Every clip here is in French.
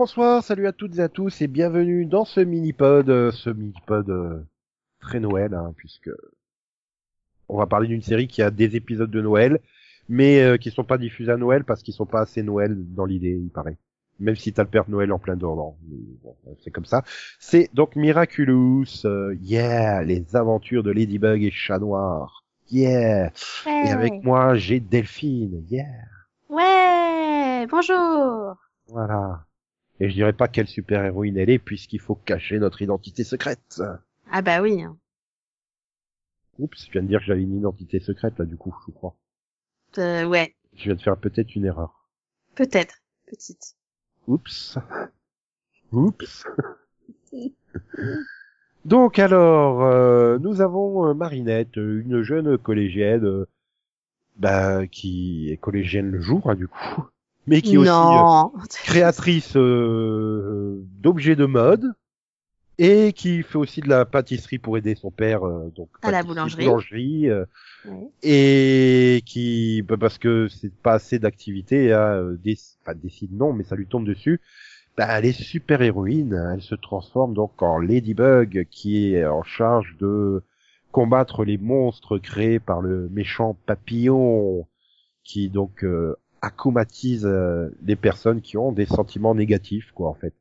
Bonsoir, salut à toutes et à tous et bienvenue dans ce mini-pod, euh, ce mini-pod euh, très Noël, hein, puisque on va parler d'une série qui a des épisodes de Noël, mais euh, qui sont pas diffusés à Noël parce qu'ils sont pas assez Noël dans l'idée, il paraît. Même si t'as le Père Noël en plein mais bon, c'est comme ça. C'est donc Miraculous, euh, yeah, les aventures de Ladybug et Chat Noir, yeah. Et avec moi, j'ai Delphine, yeah. Ouais, bonjour. Voilà. Et je dirais pas quelle super héroïne elle est puisqu'il faut cacher notre identité secrète. Ah bah oui. Oups, je viens de dire que j'avais une identité secrète là du coup, je crois. Euh, ouais, Je viens de faire peut-être une erreur. peut-être, petite. Oups. Oups. Donc alors, euh, nous avons euh, Marinette, une jeune collégienne, euh, bah, qui est collégienne le jour, hein, du coup, mais qui est aussi euh, créatrice euh, d'objets de mode et qui fait aussi de la pâtisserie pour aider son père, euh, donc À la boulangerie. euh, et qui bah, parce que c'est pas assez d'activité hein, euh, enfin décide non mais ça lui tombe dessus. Bah, elle est super héroïne elle se transforme donc en Ladybug qui est en charge de combattre les monstres créés par le méchant papillon qui donc euh, akumatise euh, les personnes qui ont des sentiments négatifs quoi en fait.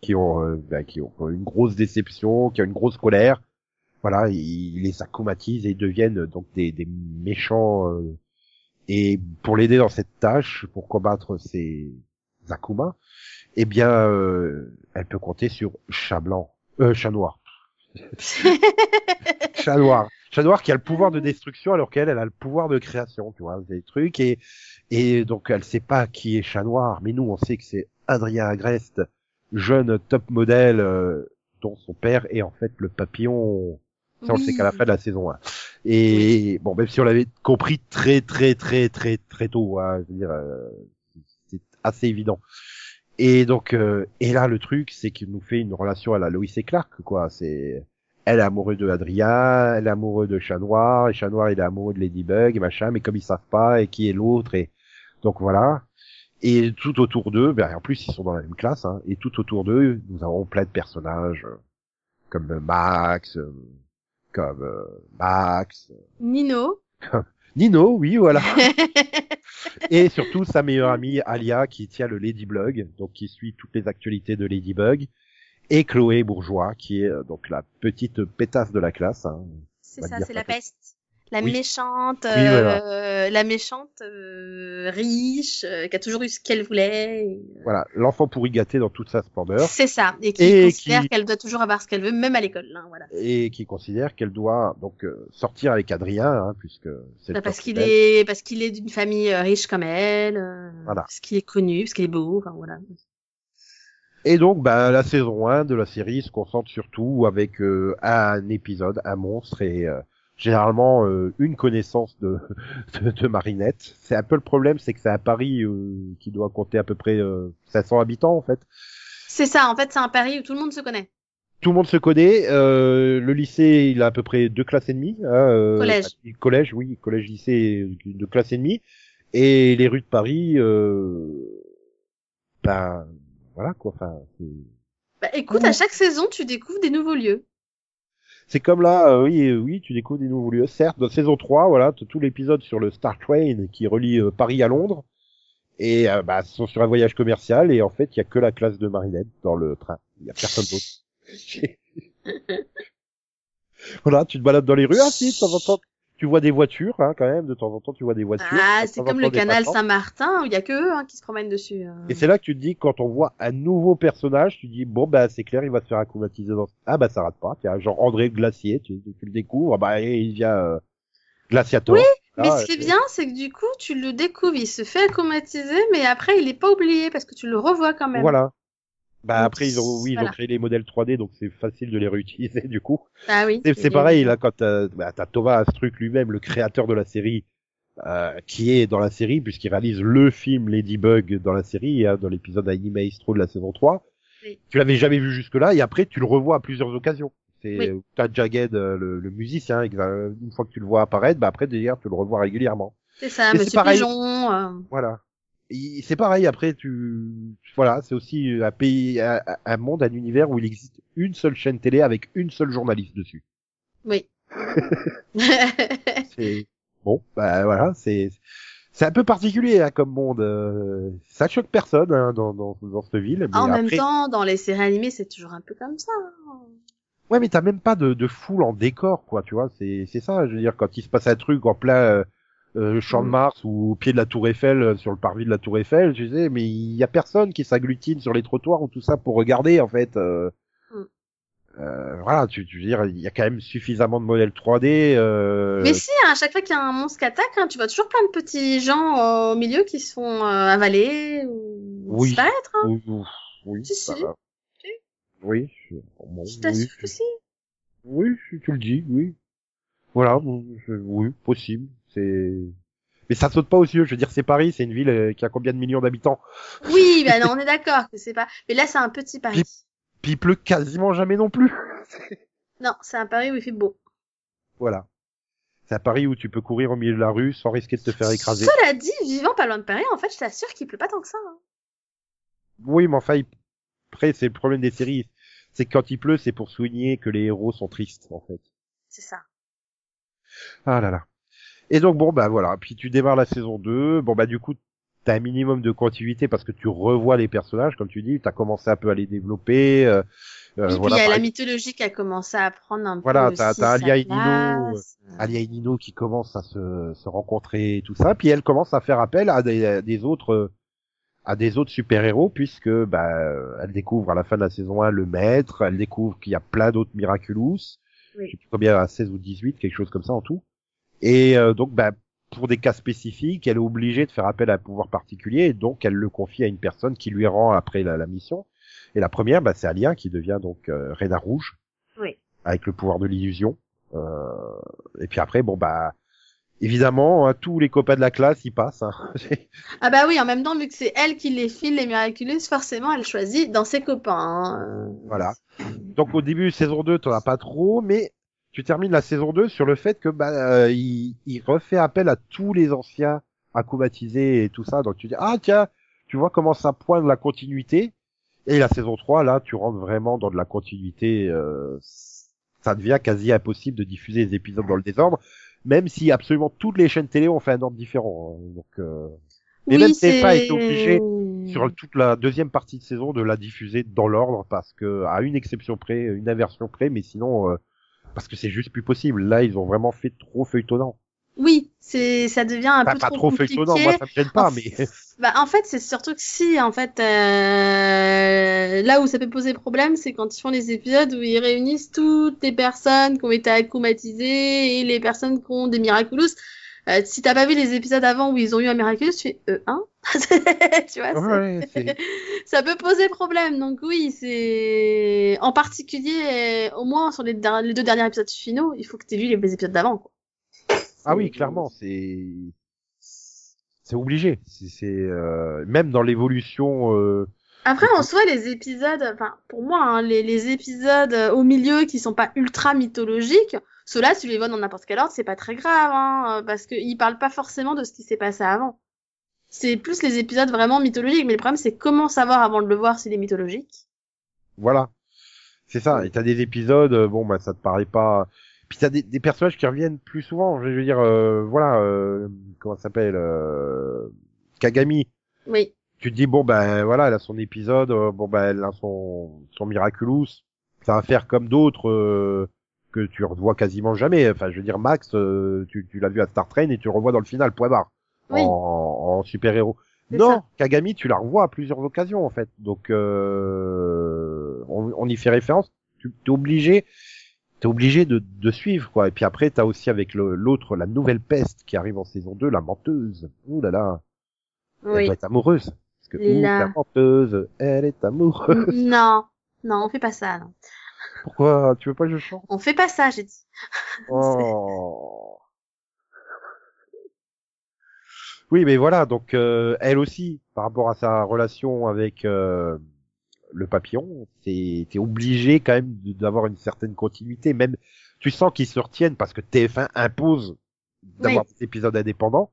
Qui ont euh, bah, qui ont une grosse déception qui ont une grosse colère. Voilà, il, il les akumatise et ils deviennent donc des, des méchants. euh, et pour l'aider dans cette tâche, pour combattre ces Akuma, eh bien, euh, elle peut compter sur Chat Blanc, euh, Chat Noir, Chat Noir, Chat Noir qui a le pouvoir de destruction alors qu'elle, elle a le pouvoir de création, tu vois, des trucs et et donc elle sait pas qui est Chat Noir, mais nous on sait que c'est Adrien Agreste, jeune top modèle euh, dont son père est en fait le papillon ça, on le sait qu'à la fin de la saison 1. Et bon, même si on l'avait compris très très très très très tôt, hein, je veux dire, euh, c'est assez évident. Et donc, euh, et là, le truc, c'est qu'il nous fait une relation à la Lois et Clark, quoi. C'est, elle est amoureuse de Adrien, elle est amoureuse de Chat Noir, et Chat Noir, il est amoureux de Ladybug, et machin, mais comme ils savent pas, et qui est l'autre, et donc voilà. Et tout autour d'eux, ben, en plus, ils sont dans la même classe, hein, et tout autour d'eux, nous avons plein de personnages, euh, comme Max, euh, comme euh, Max, Nino. Nino, oui, voilà. Et surtout sa meilleure amie Alia qui tient le Ladybug, donc qui suit toutes les actualités de Ladybug, et Chloé Bourgeois qui est euh, donc la petite pétasse de la classe. hein. C'est ça, c'est la peste. La Oui. méchante, Oui, voilà. euh, la méchante euh, riche, euh, qui a toujours eu ce qu'elle voulait. et, Voilà, l'enfant pourri gâté dans toute sa splendeur, C'est ça, et qui Et considère qu'elle doit toujours avoir ce qu'elle veut, même à l'école. Hein, voilà. et qui considère qu'elle doit donc sortir avec Adrien, hein, puisque c'est Bah, parce qu'il est, parce qu'il est d'une famille riche comme elle, euh, Voilà. parce qu'il est connu, parce qu'il est beau, enfin voilà. Et donc, bah, la saison 1 de la série se concentre surtout avec euh, un épisode, un monstre et euh, généralement euh, une connaissance de, de, de Marinette. C'est un peu le problème, c'est que c'est un Paris euh, qui doit compter à peu près euh, 500 habitants en fait. C'est ça, en fait, c'est un pari où tout le monde se connaît. Tout le monde se connaît. euh, le lycée, il a à peu près deux classes et demie. Hein, euh, Collège. Collège, oui, collège, lycée, deux classes et demie. Et les rues de Paris, euh, ben voilà quoi. Enfin, Bah, écoute, à chaque saison, tu découvres des nouveaux lieux. C'est comme là, euh, oui, euh, oui, tu découvres des nouveaux lieux. Certes, dans saison 3, voilà, tout l'épisode sur le Star Train qui relie euh, Paris à Londres. Et euh, bah, ils sont sur un voyage commercial et en fait, il y a que la classe de Marinette dans le train. Il y a personne d'autre. voilà, tu te balades dans les rues, ah si, de temps en temps, tu vois des voitures, hein, quand même, de temps en temps, tu vois des voitures. Ah, c'est comme le canal. Saint-Martin où il y a que eux hein, qui se promènent dessus. hein. Et c'est là que tu te dis, quand on voit un nouveau personnage, tu dis, bon, bah, c'est clair, il va se faire acclimatiser dans... Ah, bah, ça rate pas. Tiens, genre André Glacier, tu, tu le découvres, bah, il vient, euh, Glaciator. Oui, Ah, Mais ce qui est bien, c'est que du coup, tu le découvres, il se fait acclimatiser, mais après, il est pas oublié parce que tu le revois quand même. Voilà. Bah, après, ils ont, oui, ils voilà. ont créé les modèles 3D, donc c'est facile de les réutiliser, du coup. Ah oui. C'est, il c'est est- pareil, là, quand t'as, bah, t'as Thomas Astruc lui-même, le créateur de la série, euh, qui est dans la série, puisqu'il réalise le film Ladybug dans la série, hein, dans l'épisode Anime Maestro de la saison 3. Oui. Tu l'avais jamais vu jusque-là, et après, tu le revois à plusieurs occasions. C'est, Oui. t'as Jagged, euh, le, le musicien, une fois que tu le vois apparaître, bah, après, d'ailleurs, tu le revois régulièrement. C'est ça, Mais c'est Monsieur pareil. Pigeon. euh, Voilà. C'est pareil, après, tu, voilà, c'est aussi un pays, un, un monde, un univers où il existe une seule chaîne télé avec une seule journaliste dessus. Oui. C'est bon, bah voilà, c'est c'est un peu particulier hein, comme monde. euh, ça choque personne hein, dans, dans dans cette ville. Mais en après... même temps, dans les séries animées, c'est toujours un peu comme ça. hein. Ouais, mais t'as même pas de, de foule en décor, quoi, tu vois. C'est c'est ça, je veux dire, quand il se passe un truc en plein euh, euh, champ de Mm. Mars ou au pied de la Tour Eiffel, euh, sur le parvis de la Tour Eiffel, tu sais, mais il y a personne qui s'agglutine sur les trottoirs ou tout ça pour regarder, en fait. euh, Mm. euh, voilà, tu, tu veux dire, il y a quand même suffisamment de modèles 3D. Euh... Mais si, hein, à chaque fois qu'il y a un monstre qui attaque, hein, tu vois toujours plein de petits gens au milieu qui se font euh, avaler ou Oui. disparaître. Hein. Oui, oui, oui, Si, ça si. va. Si. Oui, je- bon, Je oui, t'assure je- que si. Oui, tu le dis, oui. Voilà, oui, possible. C'est. Mais ça saute pas aux yeux. Je veux dire, c'est Paris, c'est une ville euh, qui a combien de millions d'habitants? Oui, ben non, on est d'accord que c'est pas. Mais là, c'est un petit Paris. Puis il pleut quasiment jamais non plus. Non, c'est un Paris où il fait beau. Voilà. C'est à Paris où tu peux courir au milieu de la rue sans risquer de te faire écraser. Cela dit, vivant pas loin de Paris, en fait, je t'assure qu'il pleut pas tant que ça. hein. Oui, mais enfin, il- après, c'est le problème des séries. C'est que quand il pleut, c'est pour souligner que les héros sont tristes, en fait. C'est ça. Ah là là. Et donc bon bah voilà, puis tu démarres la saison 2, bon bah du coup t'as un minimum de continuité parce que tu revois les personnages comme tu dis, t'as commencé un peu à les développer. Euh, euh, Et puis voilà, il y a la mythologie qui a commencé à prendre un Voilà, peu. aussi t'as Alia et Nino, place. Alia et Nino qui commencent à se, se rencontrer et tout ça, puis elle commence à faire appel à des, à des autres euh, à des autres super-héros puisque bah elle découvre à la fin de la saison 1 le maître, elle découvre qu'il y a plein d'autres Miraculous, Oui. je sais plus combien, à 16 ou 18, quelque chose comme ça en tout. Et euh, donc bah pour des cas spécifiques, elle est obligée de faire appel à un pouvoir particulier et donc elle le confie à une personne qui lui rend après la, la mission. Et la première, bah, c'est Alia qui devient donc euh, Reina Rouge Oui. avec le pouvoir de l'illusion. Euh, et puis après, bon bah évidemment, hein, tous les copains de la classe y passent. Hein. Ah bah oui, en même temps, vu que c'est elle qui les file, les miraculous, forcément, elle choisit dans ses copains. hein. voilà. Donc au début saison 2, t'en as pas trop, mais tu termines la saison 2 sur le fait que bah euh, il, il refait appel à tous les anciens acclimatisés et tout ça. Donc tu dis ah tiens, tu vois comment ça pointe la continuité. Et la saison 3, là, tu rentres vraiment dans de la continuité. euh, ça devient quasi impossible de diffuser les épisodes dans le désordre, même si absolument toutes les chaînes télé ont fait un ordre différent. hein. Donc, euh, Mais même TF1 a été obligé sur toute la deuxième partie de saison de la diffuser dans l'ordre parce que à une exception près, une inversion près, mais sinon euh, parce que c'est juste plus possible. Là, ils ont vraiment fait trop feuilletonnant. Oui, c'est, ça devient un Enfin, peu pas trop, feuilletonnant, moi ça me gêne pas, En mais Bah, en fait, c'est surtout que si, en fait, euh, là où ça peut poser problème, c'est quand ils font les épisodes où ils réunissent toutes les personnes qui ont été acclimatisées et les personnes qui ont des miraculous. Euh, si t'as pas vu les épisodes avant où ils ont eu un miraculous, tu fais, euh, hein? tu vois, Ouais, ça peut poser problème. Donc oui, c'est en particulier, euh, au moins sur les, der- les deux derniers épisodes finaux, il faut que tu aies vu les épisodes d'avant. ah oui, clairement, c'est c'est obligé. C'est euh... même dans l'évolution. Euh... Après, en soi, les épisodes, enfin, pour moi, hein, les, les épisodes au milieu qui sont pas ultra mythologiques, ceux-là, tu les vois dans n'importe quel ordre, c'est pas très grave, hein, euh, parce qu'ils parlent pas forcément de ce qui s'est passé avant. C'est plus les épisodes vraiment mythologiques, mais le problème, c'est comment savoir avant de le voir s'il est mythologique. Voilà, c'est ça. Et t'as des épisodes, euh, bon bah ça te paraît pas. Puis t'as des, des personnages qui reviennent plus souvent. Je veux dire, euh, voilà, euh, comment ça s'appelle euh... Kagami. Oui. tu te dis bon ben voilà elle a son épisode euh, bon ben elle a son son miraculous ça va faire comme d'autres euh, que tu revois quasiment jamais enfin je veux dire Max euh, tu, tu l'as vu à Star Train et tu le revois dans le final point barre Oui. en, en super héros C'est non ça. Kagami tu la revois à plusieurs occasions en fait donc euh, on, on y fait référence tu es obligé t'es obligé de, de suivre quoi et puis après t'as aussi avec l'autre la nouvelle peste qui arrive en saison 2 la menteuse ouh là là elle Oui. doit être amoureuse. Parce que ouh, La- la menteuse, elle est amoureuse. non. Non, on fait pas ça, non. Pourquoi Tu veux pas que je chante? On fait pas ça, j'ai dit. oh. Oui, mais voilà, donc euh, elle aussi, par rapport à sa relation avec euh, le papillon, t'es obligé quand même d'avoir une certaine continuité. Même, tu sens qu'ils se retiennent parce que TF1 impose d'avoir des épisodes indépendants.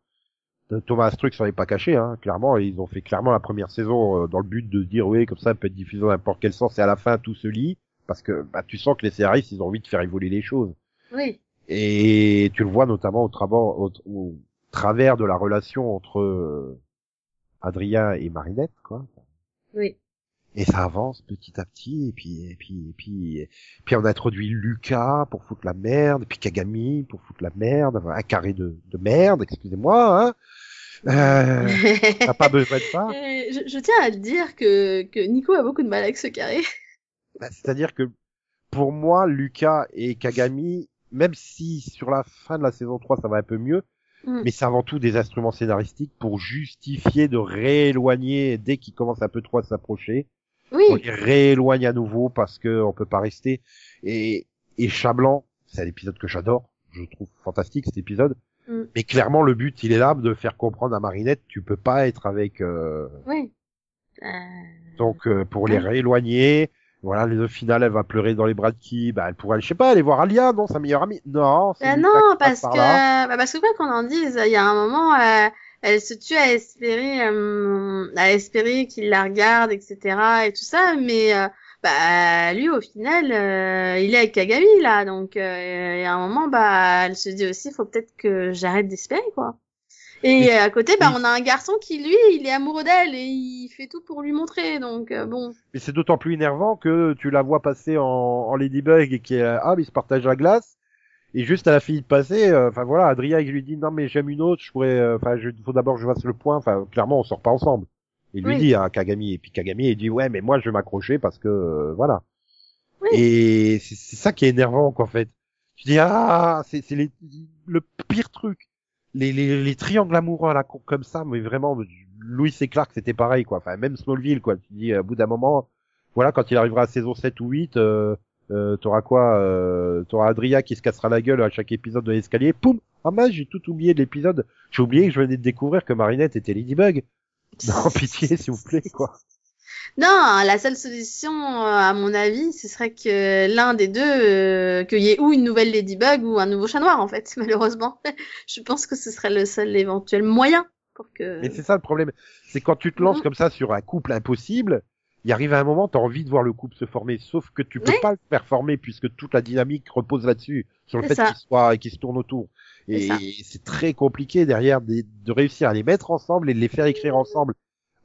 Thomas Struck s'en est pas caché, hein, clairement. Ils ont fait clairement la première saison euh, dans le but de dire oui, comme ça, elle peut être diffusée dans n'importe quel sens, et à la fin tout se lie, parce que bah, tu sens que les scénaristes, ils ont envie de faire évoluer les choses. Oui. Et tu le vois notamment au, travers, au, au travers de la relation entre euh, Adrien et Marinette, quoi. Oui. Et ça avance petit à petit, et puis, et puis, et puis, et puis on introduit Lucas pour foutre la merde, puis Kagami pour foutre la merde, un carré de, de merde, excusez-moi, hein. Euh, t'as pas besoin de ça. Euh, je, je, tiens à te dire que, que Nico a beaucoup de mal avec ce carré. Bah, C'est-à-dire que pour moi, Lucas et Kagami, même si sur la fin de la saison 3 ça va un peu mieux, Mm. mais c'est avant tout des instruments scénaristiques pour justifier de rééloigner dès qu'ils commencent un peu trop à s'approcher. Oui. On les rééloigne à nouveau parce que on peut pas rester. Et, et Chablanc, c'est un épisode que j'adore, je trouve fantastique cet épisode. Mm. Mais clairement, le but, il est là de faire comprendre à Marinette, tu peux pas être avec. euh, Oui. Euh... Donc euh, pour les rééloigner, voilà, le final, elle va pleurer dans les bras de qui? Bah, elle pourrait, je sais pas, aller voir Alia, non, sa meilleure amie. Non, c'est Bah non, parce par que, bah parce que quoi qu'on en dise, il y a un moment, euh, elle se tue à espérer, euh, à espérer qu'il la regarde, etc. et tout ça, mais euh, bah lui au final, il est avec Kagami là, donc il y a un moment, bah elle se dit aussi, faut peut-être que j'arrête d'espérer quoi. Et euh, à côté, bah on a un garçon qui lui, il est amoureux d'elle et il fait tout pour lui montrer, donc euh, bon. Mais c'est d'autant plus énervant que tu la vois passer en, en Ladybug et qui est ah mais ils se partagent la glace et juste à la fille de passer euh, enfin voilà Adrien il lui dit non mais j'aime une autre je pourrais euh, enfin je faut d'abord que je fasse le point enfin clairement on sort pas ensemble il lui Oui. dit à Kagami et puis Kagami il dit ouais mais moi je vais m'accrocher parce que euh, voilà Oui. et c'est ça qui est énervant quoi en fait tu dis ah c'est le pire truc les, les, les triangles amoureux à la con comme ça mais vraiment Louis et Clark c'était pareil quoi enfin même Smallville quoi tu dis à bout d'un moment voilà, quand il arrivera à saison 7 ou 8, euh, euh, t'auras quoi euh, T'auras Adria qui se cassera la gueule à chaque épisode de l'escalier. Poum Ah mince, j'ai tout oublié de l'épisode. J'ai oublié que je venais de découvrir que Marinette était Ladybug. Non, pitié, s'il vous plaît, quoi. Non, la seule solution, euh, à mon avis, ce serait que l'un des deux, euh, qu'il y ait ou une nouvelle Ladybug ou un nouveau chat noir, en fait, malheureusement. Je pense que ce serait le seul éventuel moyen pour que... Mais c'est ça le problème. C'est quand tu te lances Mhm. comme ça sur un couple impossible, il arrive à un moment, t'as envie de voir le couple se former, sauf que tu peux Oui. pas le faire former puisque toute la dynamique repose là-dessus, sur le fait ça. qu'ils soient, qu'ils se tournent autour. Et c'est très compliqué derrière de, de réussir à les mettre ensemble et de les faire écrire ensemble.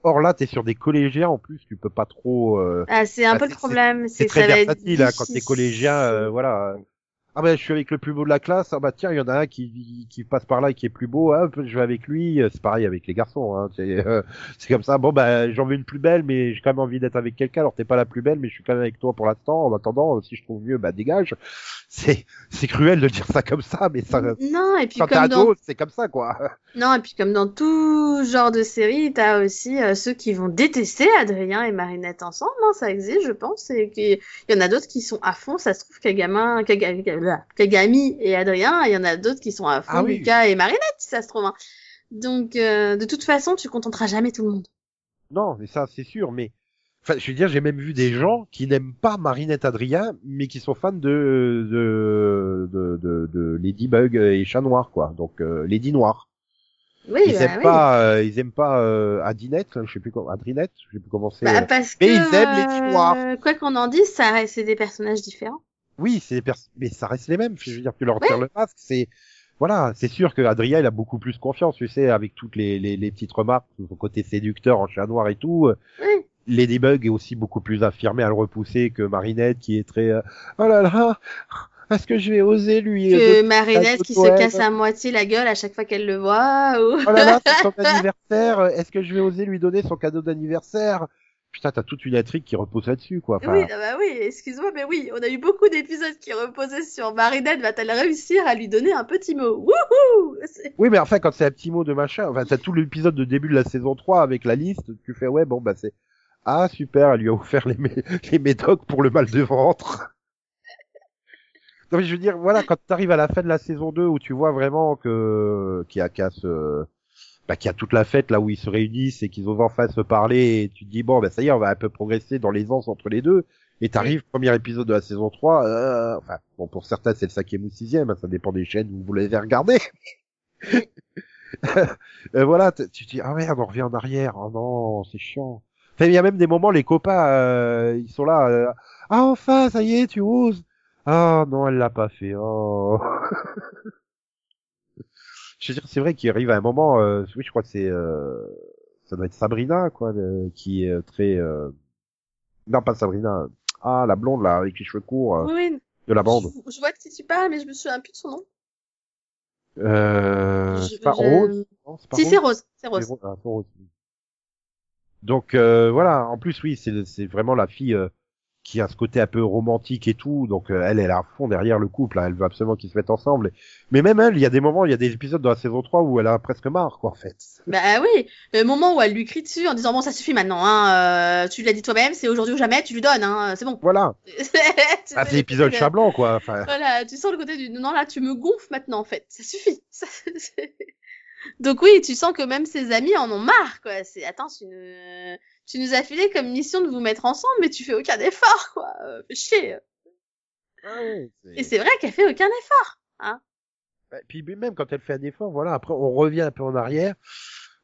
Or là, t'es sur des collégiens en plus, tu peux pas trop. euh, Ah, c'est un bah, peu le problème, C'est très ça va être versatile hein, quand t'es collégien, euh, voilà. Ah ben je suis avec le plus beau de la classe. Ah bah tiens, il y en a un qui, qui passe par là et qui est plus beau. Ah, je vais avec lui. C'est pareil avec les garçons. Hein. C'est euh, comme ça. Bon bah j'en veux une plus belle, mais j'ai quand même envie d'être avec quelqu'un. Alors t'es pas la plus belle, mais je suis quand même avec toi pour l'instant. En attendant, si je trouve mieux, bah dégage. C'est c'est cruel de dire ça comme ça, mais ça. Non, et puis Quand t'es comme dans c'est comme ça quoi. Non, et puis comme dans tout genre de série, t'as aussi euh, ceux qui vont détester Adrien et Marinette ensemble, hein, ça existe, je pense, et qu'il il y en a d'autres qui sont à fond, ça se trouve Kagama, Kaga- Kaga- Kagami et Adrien, il y en a d'autres qui sont à fond Ah oui. Lucas et Marinette, si ça se trouve. hein. Donc, euh, de toute façon, tu contenteras jamais tout le monde. Non, mais ça c'est sûr. Mais enfin, je veux dire, j'ai même vu des gens qui n'aiment pas Marinette Adrien, mais qui sont fans de de de de, de Ladybug et Chat Noir quoi. Donc euh, Lady Noir. Oui, ils bah aiment oui. pas, euh, ils aiment pas euh, Adinette, je sais plus comment, Adrinette, je sais plus comment c'est. Bah, euh. parce mais que, ils aiment les noirs. quoi qu'on en dise, ça c'est des personnages différents. Oui, c'est des pers- mais ça reste les mêmes. Je veux dire, tu leur tires le masque, c'est voilà, c'est sûr que Adrien il a beaucoup plus confiance, tu sais, avec toutes les, les, les petites remarques, son côté séducteur en chat noir et tout. Oui. Ladybug est aussi beaucoup plus affirmé à le repousser que Marinette qui est très euh, oh là là, est-ce que je vais oser lui Que Marinette qui se casse à moitié la gueule à chaque fois qu'elle le voit, ou... Oh là là, c'est son anniversaire. Est-ce que je vais oser lui donner son cadeau d'anniversaire? Putain, t'as toute une intrigue qui repose là-dessus, quoi. Enfin, Oui, ah bah oui, excuse-moi, mais oui, on a eu beaucoup d'épisodes qui reposaient sur Marinette, va-t-elle réussir à lui donner un petit mot? Wouhou Oui, mais enfin, quand c'est un petit mot de machin, enfin, t'as tout l'épisode de début de la saison 3 avec la liste, tu fais, ouais, bon, bah, c'est, ah, super, elle lui a offert les, mé- les médocs pour le mal de ventre. Non, mais je veux dire, voilà, quand t'arrives à la fin de la saison 2 où tu vois vraiment que, qu'il y a bah, qu'il y a toute la fête là où ils se réunissent et qu'ils osent enfin se parler et tu te dis, bon, bah, ça y est, on va un peu progresser dans l'aisance entre les deux. Et t'arrives, premier épisode de la saison 3, euh, enfin, bon, pour certains, c'est le cinquième ou sixième, hein, ça dépend des chaînes où vous l'avez regardé. Euh, voilà, tu te dis ah merde, on revient en arrière. Oh non, c'est chiant. Enfin, il y a même des moments, les copains, euh, ils sont là. euh, ah enfin, ça y est, tu oses. Ah non, elle l'a pas fait. Oh. je veux dire, c'est vrai qu'il arrive à un moment. euh, oui, je crois que c'est, euh, ça doit être Sabrina, quoi, qui est euh, très. euh, Non, pas Sabrina. Ah, la blonde là, avec les cheveux courts euh, Oui, de la bande. Je, je vois de qui tu parles, mais je me souviens plus de son nom. Euh, c'est pas je- Rose pas Si, c'est Rose. C'est Rose. Rose, ah, Rose. Donc euh, voilà, en plus oui, c'est c'est vraiment la fille euh, qui a ce côté un peu romantique et tout, donc euh, elle elle est à fond derrière le couple, là, elle veut absolument qu'ils se mettent ensemble. Mais même elle, il y a des moments, il y a des épisodes dans la saison 3 où elle a presque marre quoi en fait. Bah oui, le moment où elle lui crie dessus en disant bon ça suffit maintenant, hein, euh, tu l'as dit toi-même, c'est aujourd'hui ou jamais, tu lui donnes, hein, c'est bon. Voilà, ah, c'est l'épisode le- chat blanc quoi. Enfin, Voilà, tu sens le côté du non là tu me gonfles maintenant en fait, ça suffit. Ça, c'est- Donc oui, tu sens que même ses amis en ont marre quoi. C'est attends, tu, ne- tu nous as filé comme mission de vous mettre ensemble, mais tu fais aucun effort quoi. Euh, chier. Et c'est vrai qu'elle fait aucun effort. Hein. Et puis même quand elle fait un effort, voilà, après on revient un peu en arrière.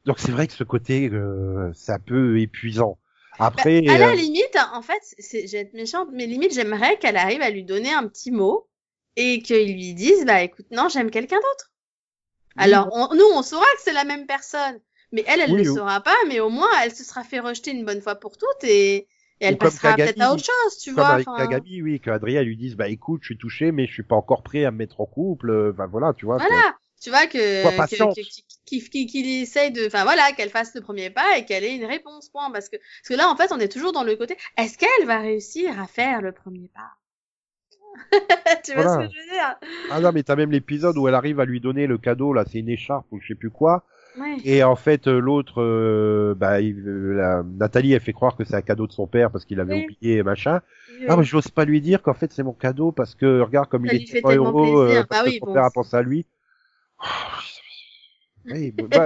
Donc c'est vrai que ce côté, euh, c'est un peu épuisant. Après, Bah, à la euh, limite, en fait, c'est, je vais être méchante, mais limite, j'aimerais qu'elle arrive à lui donner un petit mot et qu'il lui dise, bah écoute, non, j'aime quelqu'un d'autre. Alors, on- nous, on saura que c'est la même personne, mais elle, elle Oui, le oui. saura pas, mais au moins, elle se sera fait rejeter une bonne fois pour toutes et, et elle passera peut-être à autre chose, tu comme vois. avec enfin. Kagami, oui, qu'Adrien lui dise, bah écoute, je suis touché, mais je suis pas encore prêt à me mettre en couple. euh, Enfin voilà, tu vois. Voilà, tu vois que que- que- qu'il essaye de, enfin voilà, qu'elle fasse le premier pas et qu'elle ait une réponse, point. Parce que parce que là, en fait, on est toujours dans le côté, est-ce qu'elle va réussir à faire le premier pas? Tu vois Voilà. ce que je veux dire? Ah non, mais t'as même l'épisode où elle arrive à lui donner le cadeau, là, c'est une écharpe ou je sais plus quoi. Ouais. Et en fait, euh, l'autre, euh, bah, il- euh, la- Nathalie, elle fait croire que c'est un cadeau de son père parce qu'il avait Oui. oublié, machin. Oui, Ah, mais j'ose pas lui dire qu'en fait c'est mon cadeau parce que regarde comme Ça il est fait pas tellement heureux plaisir. euh, parce Bah que oui, son bon, père a pensé à lui. Oui, bah,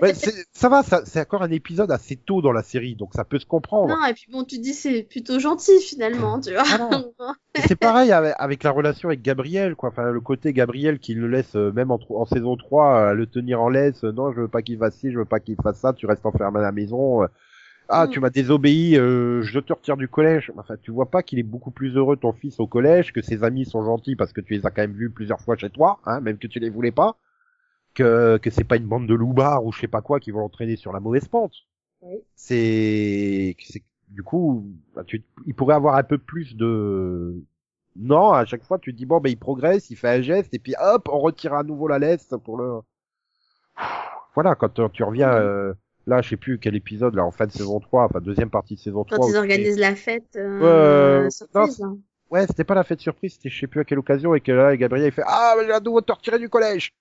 bah, c'est- ça va, c'est encore un épisode assez tôt dans la série, donc ça peut se comprendre. non, et puis bon, tu dis c'est plutôt gentil finalement, tu vois. C'est pareil avec, avec la relation avec Gabriel, quoi. Enfin, le côté Gabriel qui le laisse euh, même en, saison 3 euh, le tenir en laisse. euh, non, je veux pas qu'il fasse ci, je veux pas qu'il fasse ça. Tu restes enfermé à la maison. ah, Mm. tu m'as désobéi, euh, je te retire du collège. Enfin, tu vois pas qu'il est beaucoup plus heureux ton fils au collège, que ses amis sont gentils parce que tu les as quand même vus plusieurs fois chez toi, hein, même que tu les voulais pas. Que que c'est pas une bande de loupards ou je sais pas quoi qui vont l'entraîner sur la mauvaise pente. Oui. C'est c'est du coup, bah, tu, il pourrait avoir un peu plus de non, à chaque fois, tu te dis, bon, ben, il progresse, il fait un geste, et puis hop, on retire à nouveau la laisse pour le... Voilà, quand tu- tu reviens, euh, là, je sais plus quel épisode, là, en fin de saison 3, enfin, deuxième partie de saison 3. Quand ils organisent la fête euh, Euh, surprise. hein. Ouais, c'était pas la fête surprise, c'était je sais plus à quelle occasion, et que là, Gabriel, il fait, ah, mais j'ai à nouveau te retirer du collège.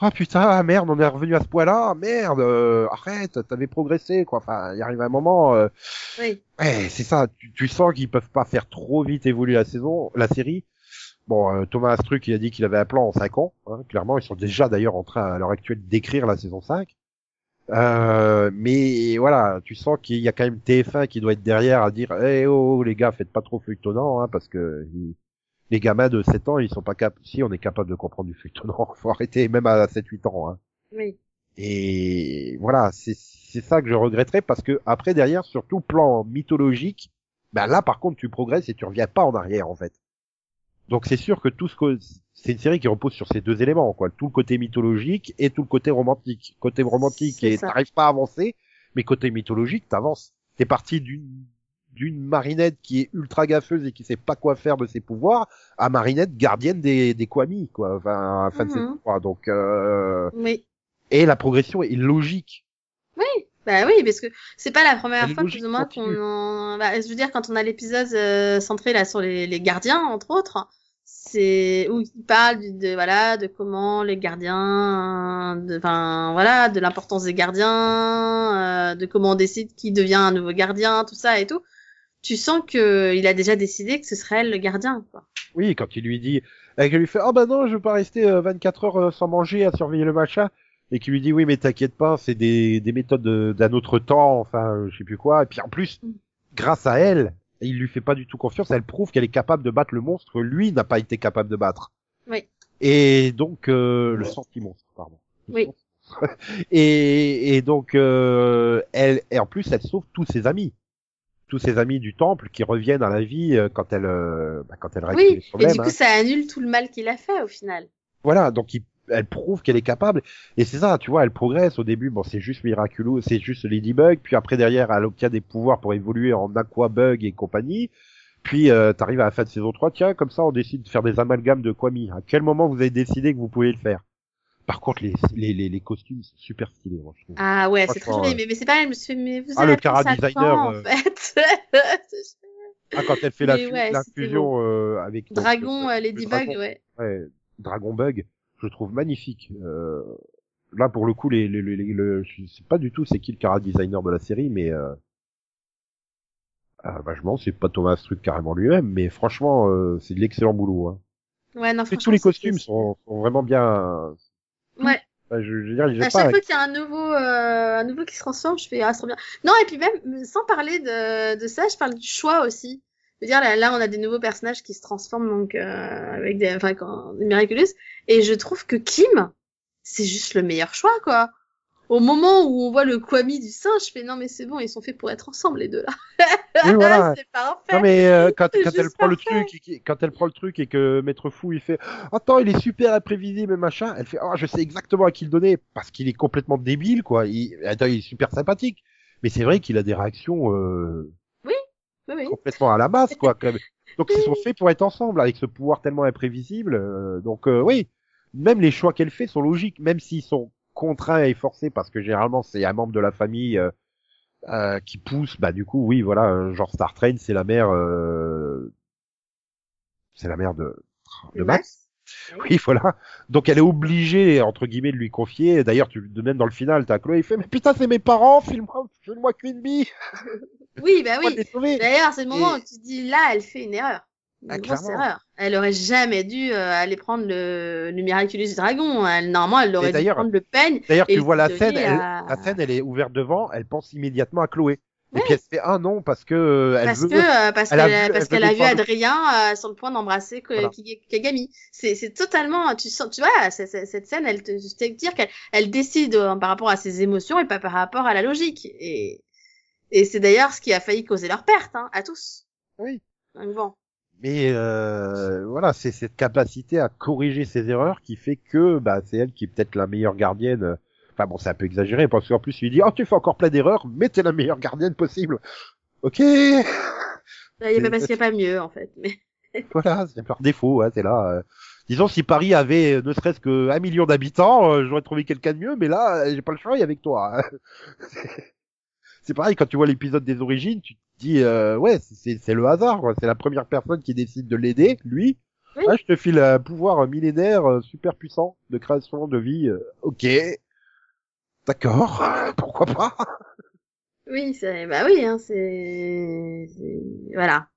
Ah, putain, ah, merde, on est revenu à ce point-là, merde, euh, arrête, t'avais progressé, quoi. Enfin, il arrive un moment, euh, Oui. Ouais, c'est ça. Tu, tu sens qu'ils peuvent pas faire trop vite évoluer la saison, la série. Bon, euh, Thomas Astruc, il a dit qu'il avait un plan en 5 ans. Hein, clairement, ils sont déjà d'ailleurs en train à l'heure actuelle d'écrire la saison 5. Euh, mais voilà, tu sens qu'il y a quand même TF1 qui doit être derrière à dire Eh oh les gars, faites pas trop feuilletonnant hein, parce que les gamins de 7 ans, ils sont pas capables. Si on est capable de comprendre du feuilletonnant, faut arrêter même à 7-8 ans. Hein. Oui. Et voilà, c'est c'est ça que je regretterais parce que après derrière, surtout plan mythologique, ben là par contre tu progresses et tu reviens pas en arrière en fait. Donc c'est sûr que tout ce que c'est une série qui repose sur ces deux éléments quoi, tout le côté mythologique et tout le côté romantique. Côté romantique et t'arrives pas à avancer, mais côté mythologique t'avances. T'es parti d'une d'une marinette qui est ultra gaffeuse et qui sait pas quoi faire de ses pouvoirs à marinette gardienne des des Kwami quoi, enfin fin de Mhm. saison 3. Donc euh, Oui. et la progression est logique. Bah oui, parce que c'est pas la première fois plus ou moins qu'on en... bah, je veux dire quand on a l'épisode euh, centré là sur les, les gardiens entre autres, c'est où il parle de, de- voilà de comment les gardiens de enfin voilà, de l'importance des gardiens, euh, de comment on décide qui devient un nouveau gardien, tout ça et tout. Tu sens que il a déjà décidé que ce serait elle le gardien quoi. Oui, quand il lui dit, et qu'il lui fait, oh bah non, je veux pas rester euh, 24 heures euh, sans manger à surveiller le machin, et qu'il lui dit, oui, mais t'inquiète pas, c'est des, des méthodes de- d'un autre temps, enfin, euh, je sais plus quoi, et puis en plus, Mm. grâce à elle, il lui fait pas du tout confiance, elle prouve qu'elle est capable de battre le monstre que lui n'a pas été capable de battre. Oui. Et donc, euh, le senti-monstre, pardon. Le Oui. et, et donc, euh, elle, et en plus, elle sauve tous ses amis. Tous ses amis du temple qui reviennent à la vie euh, quand elle, euh, bah, quand elle règle les Oui, et problèmes. du coup, hein. ça annule tout le mal qu'il a fait au final. Voilà, donc il- elle prouve qu'elle est capable. Et c'est ça, tu vois, elle progresse au début. Bon, c'est juste Miraculous, c'est juste Ladybug. Puis après, derrière, elle obtient des pouvoirs pour évoluer en Aquabug et compagnie. Puis euh, t'arrives à la fin de saison 3, tiens, comme ça, on décide de faire des amalgames de Kwami. À quel moment vous avez décidé que vous pouvez le faire? Par contre, les, les, les, les costumes sont super stylés, moi, je trouve. Ah ouais, c'est très joli. Mais, mais c'est pareil, je me suis fait, mais vous Ah, avez le appris Cara designer, euh, en fait Ah, quand elle fait la Mais fu- ouais, l'infusion euh, avec Dragon, euh, euh, le Ladybug, ouais. ouais, Dragon Bug, je le trouve magnifique. Euh, là, pour le coup, les, les, les, les- le, je sais pas du tout c'est qui le cara designer de la série, mais euh, ah, vachement, c'est pas Thomas Truc carrément lui-même, mais franchement, euh, c'est de l'excellent boulot. Hein. Ouais, non, Et franchement. tous les costumes sont, sont vraiment bien. Ouais. Enfin, je, je veux dire, À pas. chaque fois qu'il y a un nouveau, euh, un nouveau qui se transforme, je fais ah c'est trop bien. Non et puis même sans parler de, de ça, je parle du choix aussi. Je veux dire là, là on a des nouveaux personnages qui se transforment donc euh, avec des, enfin quand, des miraculous et je trouve que Kim c'est juste le meilleur choix quoi. Au moment où on voit le Kwami du singe, je fais non mais c'est bon ils sont faits pour être ensemble les deux là. Oui, voilà. c'est parfait. Non mais euh, quand, quand elle prend le truc, et quand elle prend le truc et que Maître Fou il fait attends il est super imprévisible et machin, elle fait oh je sais exactement à qui le donner parce qu'il est complètement débile quoi. Il, attends il est super sympathique, mais c'est vrai qu'il a des réactions euh, Oui, oui. complètement à la masse quoi. Quand même. Donc ils sont faits pour être ensemble avec ce pouvoir tellement imprévisible. euh, donc euh, oui, même les choix qu'elle fait sont logiques, même s'ils sont contraints et forcés parce que généralement c'est un membre de la famille. euh, euh, qui pousse, bah du coup oui voilà, euh, genre Star Train c'est la mère, euh, c'est la mère de, de Max. Oui voilà, donc elle est obligée entre guillemets de lui confier. D'ailleurs tu de même dans le final t'as Chloé il fait mais putain c'est mes parents, file-moi, file-moi Queen Bee, Oui bah oui. D'ailleurs, c'est le moment Et- où tu te dis là, elle fait une erreur. Une Ah, grosse erreur. Elle aurait jamais dû euh, aller prendre le, le Miraculous Dragon. Elle, normalement, elle aurait dû prendre le peigne. D'ailleurs tu vois la scène, elle, à- la scène elle est ouverte devant, elle pense immédiatement à Chloé. Oui. Et puis elle se fait ah non parce que euh, elle Parce veut que euh, parce qu'elle a, vu- parce elle qu'elle a vu Adrien euh, sur le point d'embrasser Voilà. Kagami. C'est c'est totalement tu sens tu vois cette scène elle te je te dire qu'elle elle décide euh, par rapport à ses émotions et pas par rapport à la logique et et c'est d'ailleurs ce qui a failli causer leur perte hein, à tous. Oui. Donc bon. Mais euh, voilà, c'est cette capacité à corriger ses erreurs qui fait que bah, c'est elle qui est peut-être la meilleure gardienne. Enfin bon, c'est un peu exagéré parce qu'en plus il dit oh tu fais encore plein d'erreurs, mais t'es la meilleure gardienne possible. Ok, Il y a C'est- pas parce qu'il n'y a pas mieux en fait. Mais... voilà, c'est par défaut, hein, t'es là. euh. Disons si Paris avait euh, ne serait-ce que un million d'habitants, euh, j'aurais trouvé quelqu'un de mieux, mais là j'ai pas le choix, il y a avec toi. hein. c'est pareil quand tu vois l'épisode des origines, tu dis euh, ouais c'est c'est le hasard, quoi. c'est la première personne qui décide de l'aider, lui. Oui. Ah, je te file un pouvoir millénaire euh, super puissant de création de vie. euh, ok, d'accord, pourquoi pas? Oui, c'est bah oui, hein, c'est c'est- voilà.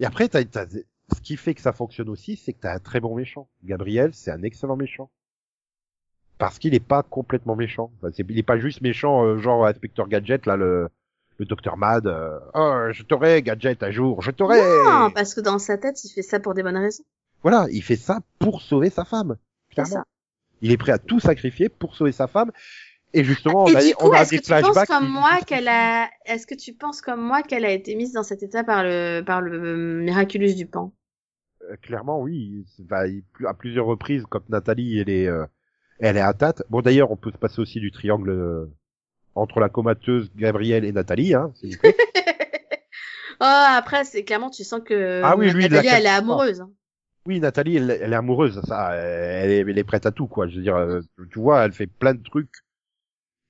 Et après, t'as, t'as- ce qui fait que ça fonctionne aussi, c'est que t'as un très bon méchant. Gabriel, c'est un excellent méchant. Parce qu'il est pas complètement méchant. Enfin, c'est, il est pas juste méchant, euh, genre Inspecteur Gadget, là, le, le Docteur Mad. euh, oh, je t'aurai, Gadget, un jour, je t'aurai. Non, parce que dans sa tête, il fait ça pour des bonnes raisons. Voilà, il fait ça pour sauver sa femme. Ça. Il est prêt à tout sacrifier pour sauver sa femme. Et justement, on a, du coup, on a est-ce des que tu penses flashbacks. comme qui- moi qu'elle a, est-ce que tu penses comme moi qu'elle a été mise dans cet état par le, par le Miraculous du Pan? Euh, clairement, oui. Bah, à plusieurs reprises, quand Nathalie, elle est, euh, elle est atteinte. Bon, d'ailleurs, on peut se passer aussi du triangle euh, entre la comateuse Gabrielle et Nathalie, hein. Oh, après, c'est clairement, tu sens que Ah oui, lui, Nathalie, l'a elle est amoureuse. hein. Oui, Nathalie, elle, elle est amoureuse, ça, elle est, elle est prête à tout, quoi. Je veux dire, euh, tu vois, elle fait plein de trucs,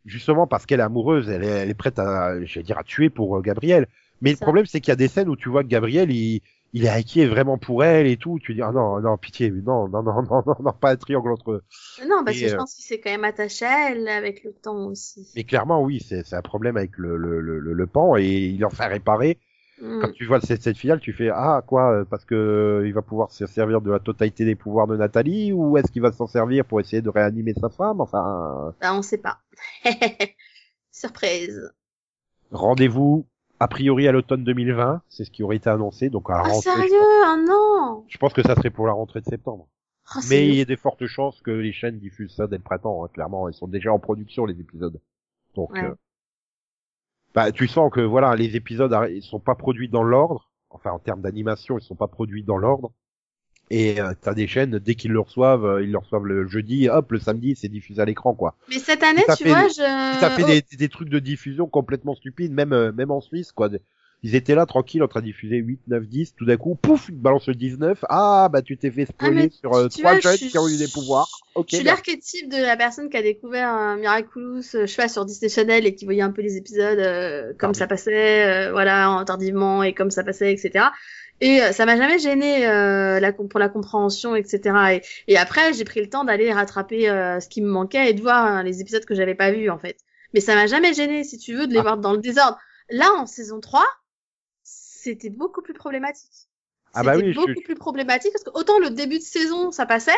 justement parce qu'elle est amoureuse, elle est, elle est prête à, je vais dire, à tuer pour euh, Gabriel. Mais le problème, c'est qu'il y a des scènes où tu vois que Gabriel, il, il est inquiet vraiment pour elle et tout. Tu dis, ah non, non, pitié, non, non, non, non, non, non, pas un triangle entre eux. Non, parce Et, que je euh, pense qu'il s'est quand même attaché à elle avec le temps aussi. Mais clairement, oui, c'est c'est un problème avec le, le, le, le- pan et il en fait réparer. Mm. Quand tu vois cette, cette finale, tu fais ah quoi euh, parce que euh, il va pouvoir se servir de la totalité des pouvoirs de Nathalie ou est-ce qu'il va s'en servir pour essayer de réanimer sa femme? Enfin, Bah, on sait pas. Surprise. rendez-vous a priori à l'automne 2020, c'est ce qui aurait été annoncé. Donc à la Ah, rentrée, sérieux? Ah non! je pense que ça serait pour la rentrée de septembre. Oh, c'est Mais il y a des fortes chances que les chaînes diffusent ça dès le printemps, hein, clairement. Ils sont déjà en production, les épisodes. Donc, Ouais. euh, bah, tu sens que voilà, les épisodes, ils sont pas produits dans l'ordre. Enfin, en termes d'animation, ils sont pas produits dans l'ordre. Et euh, t'as des chaînes, dès qu'ils le reçoivent, euh, ils le reçoivent le jeudi, hop, le samedi, c'est diffusé à l'écran, quoi. Mais cette année, tu fait. vois, je... t'as fait oh, des, des trucs de diffusion complètement stupides, même euh, même en Suisse, quoi. Ils étaient là, tranquilles, en train de diffuser 8, 9, 10, tout d'un coup, pouf, ils te balancent le 19. Ah, bah tu t'es fait spoiler sur euh, trois jeunes qui ont eu des pouvoirs. Ok, Je suis l'archétype de la personne qui a découvert un Miraculous, je sais pas, sur Disney Channel et qui voyait un peu les épisodes euh, comme Tardif. ça passait, euh, voilà, en tardivement et comme ça passait, etc. Et euh, ça m'a jamais gêné euh, la, pour la compréhension, etc. Et, et après, j'ai pris le temps d'aller rattraper euh, ce qui me manquait et de voir hein, les épisodes que j'avais pas vus, en fait. Mais ça m'a jamais gêné, si tu veux, de les Ah. voir dans le désordre. Là, en saison 3, c'était beaucoup plus problématique. Ah bah oui, je- beaucoup plus problématique parce que autant le début de saison, ça passait,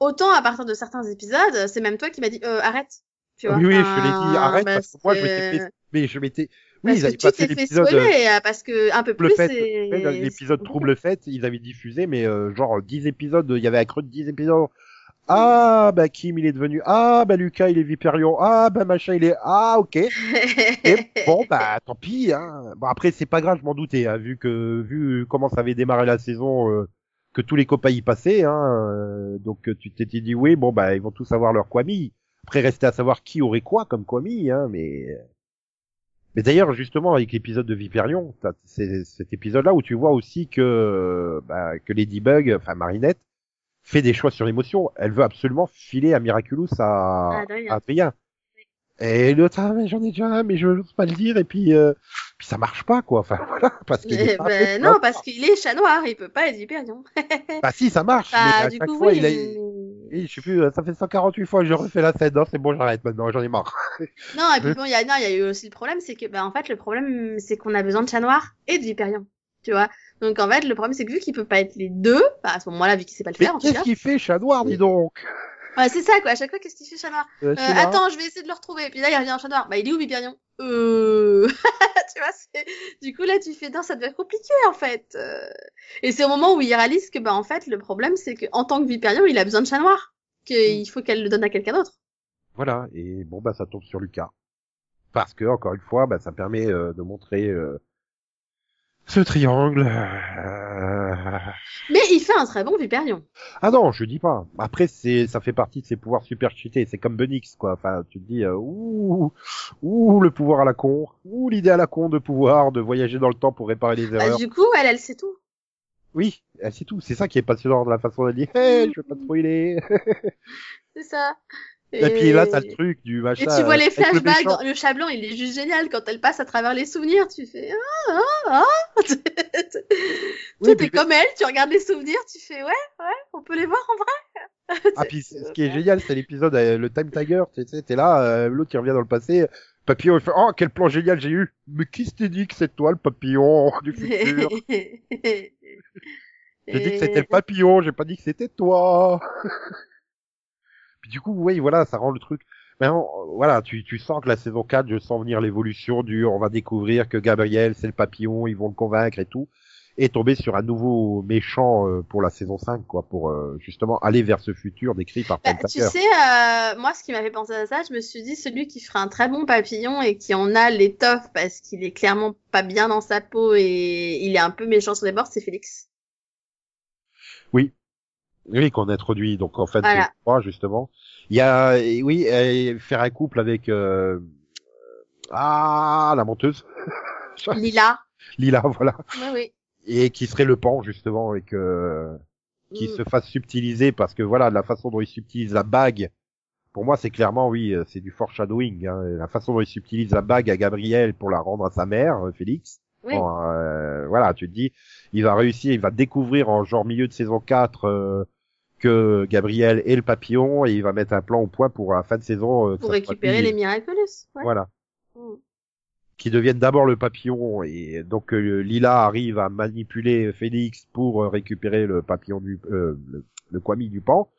autant à partir de certains épisodes, c'est même toi qui m'as dit euh, arrête. Tu vois, Oui, oui, je l'ai dit, arrête, parce que moi, je m'étais mais je m'étais, oui, parce ils avaient t'es fait l'épisode, euh, euh, parce que un peu plus, l'épisode Trouble Fête, ils avaient diffusé, mais euh, genre 10 épisodes, il y avait creux de 10 épisodes. Ah, bah Kim, il est devenu, ah, bah Lucas, il est Viperion, ah, bah machin, il est, ah, ok. Et bon, bah tant pis. Hein. Bon après c'est pas grave, je m'en doutais, hein, vu que vu comment ça avait démarré la saison, euh, que tous les copains y passaient. Hein, euh, donc euh, tu t'étais dit oui, bon bah ils vont tous avoir leur Kwami. Après restait à savoir qui aurait quoi comme Kwami, hein, mais mais d'ailleurs justement avec l'épisode de Viperion, c'est cet épisode-là où tu vois aussi que bah, que Ladybug, enfin Marinette, fait des choix sur l'émotion. Elle veut absolument filer à Miraculous à, À Adrien. à Adrien. Et l'autre, ah, mais j'en ai déjà un, mais je n'ose pas le dire, et puis, euh, puis ça marche pas, quoi. Enfin, voilà, parce qu'il est Eh ben, non, parce qu'il est chat noir, il peut pas être Hyperion. Bah si, ça marche, mais Bah, à du chaque coup, fois, oui. il a... Et je sais plus, euh, ça fait 148 fois que je refais la scène, non, c'est bon, j'arrête maintenant, j'en ai marre. Non, et puis bon, il y a, non, il y a eu aussi le problème, c'est que, bah, en fait, le problème, c'est qu'on a besoin de chat noir et de Hyperion. Tu vois? Donc, en fait, le problème, c'est que vu qu'il peut pas être les deux, bah, à ce moment-là, vu qu'il sait pas le Mais faire, en tout qu'est-ce cas. qu'il fait, chat noir, dis donc? Ouais, c'est ça, quoi. À chaque fois, qu'est-ce qu'il fait, chat noir? Euh, Euh, attends, je vais essayer de le retrouver. Puis là, il revient en chat noir. Bah, il est où, Hyperion? Euh, tu vois, c'est, du coup, là, tu fais, non, ça devient compliqué, en fait. Euh, Et c'est au moment où il réalise que, bah, en fait, le problème, c'est que, en tant que Hyperion, il a besoin de chat noir. Qu'il faut qu'elle le donne à quelqu'un d'autre. Voilà, et bon, bah ça tombe sur Lucas. Parce que, encore une fois, bah, ça permet euh, de montrer euh, ce triangle. euh, Mais il fait un très bon Hyperion. Ah non, je dis pas. Après, c'est, ça fait partie de ses pouvoirs super cheatés. C'est comme Bunix, quoi. Enfin, tu te dis, euh, ouh, ouh, le pouvoir à la con, ouh, l'idée à la con de pouvoir, de voyager dans le temps pour réparer les Bah, erreurs. du coup, elle, elle sait tout. Oui, euh, c'est tout. C'est ça qui est passionnant de la façon de dire, hey, je vais pas te spoiler. C'est ça. Et, puis là, t'as le truc du machin. Et tu vois euh, les le flashbacks, dans- le chat blanc, il est juste génial. Quand elle passe à travers les souvenirs, tu fais ah ah ah. Oui, puis- t'es comme elle, tu regardes les souvenirs, tu fais ouais ouais, on peut les voir en vrai. Ah, puis ce qui est génial, c'est l'épisode, euh, le Time Tiger, tu sais, t'es là, euh, l'autre qui revient dans le passé, Papillon, il fait, oh, quel plan génial j'ai eu! Mais qui s'était dit que c'est toi, le papillon du futur? J'ai dit que c'était le papillon, j'ai pas dit que c'était toi. Puis du coup, oui, voilà, ça rend le truc. Maintenant, voilà, tu, tu sens que la saison 4, je sens venir l'évolution du, on va découvrir que Gabriel, c'est le papillon, ils vont le convaincre et tout. Et tomber sur un nouveau méchant euh, pour la saison 5, quoi, pour euh, justement aller vers ce futur décrit par Bah, tu sais, euh, moi, ce qui m'a fait penser à ça, je me suis dit, celui qui ferait un très bon papillon et qui en a l'étoffe parce qu'il est clairement pas bien dans sa peau et il est un peu méchant sur les bords, c'est Félix. Oui, qu'on introduit donc en de Voilà. saison 3, justement. Il y a, oui, faire un couple avec euh, ah la menteuse Lila. Lila, voilà, Oui, oui. et qui serait le pan justement et que qui Mm. se fasse subtiliser parce que voilà la façon dont il subtilise la bague. Pour moi, c'est clairement oui, euh, c'est du foreshadowing. Hein, la façon dont il subtilise la bague à Gabriel pour la rendre à sa mère, euh, Félix. Oui. Bon, euh, voilà, tu te dis, il va réussir, il va découvrir en genre milieu de saison 4 euh, que Gabriel est le papillon et il va mettre un plan au point pour la fin de saison. euh, Pour récupérer les Miraculous. Ouais. Voilà, Mm. qui deviennent d'abord le papillon et donc euh, Lila arrive à manipuler Félix pour euh, récupérer le papillon du le, le Kwami du pan.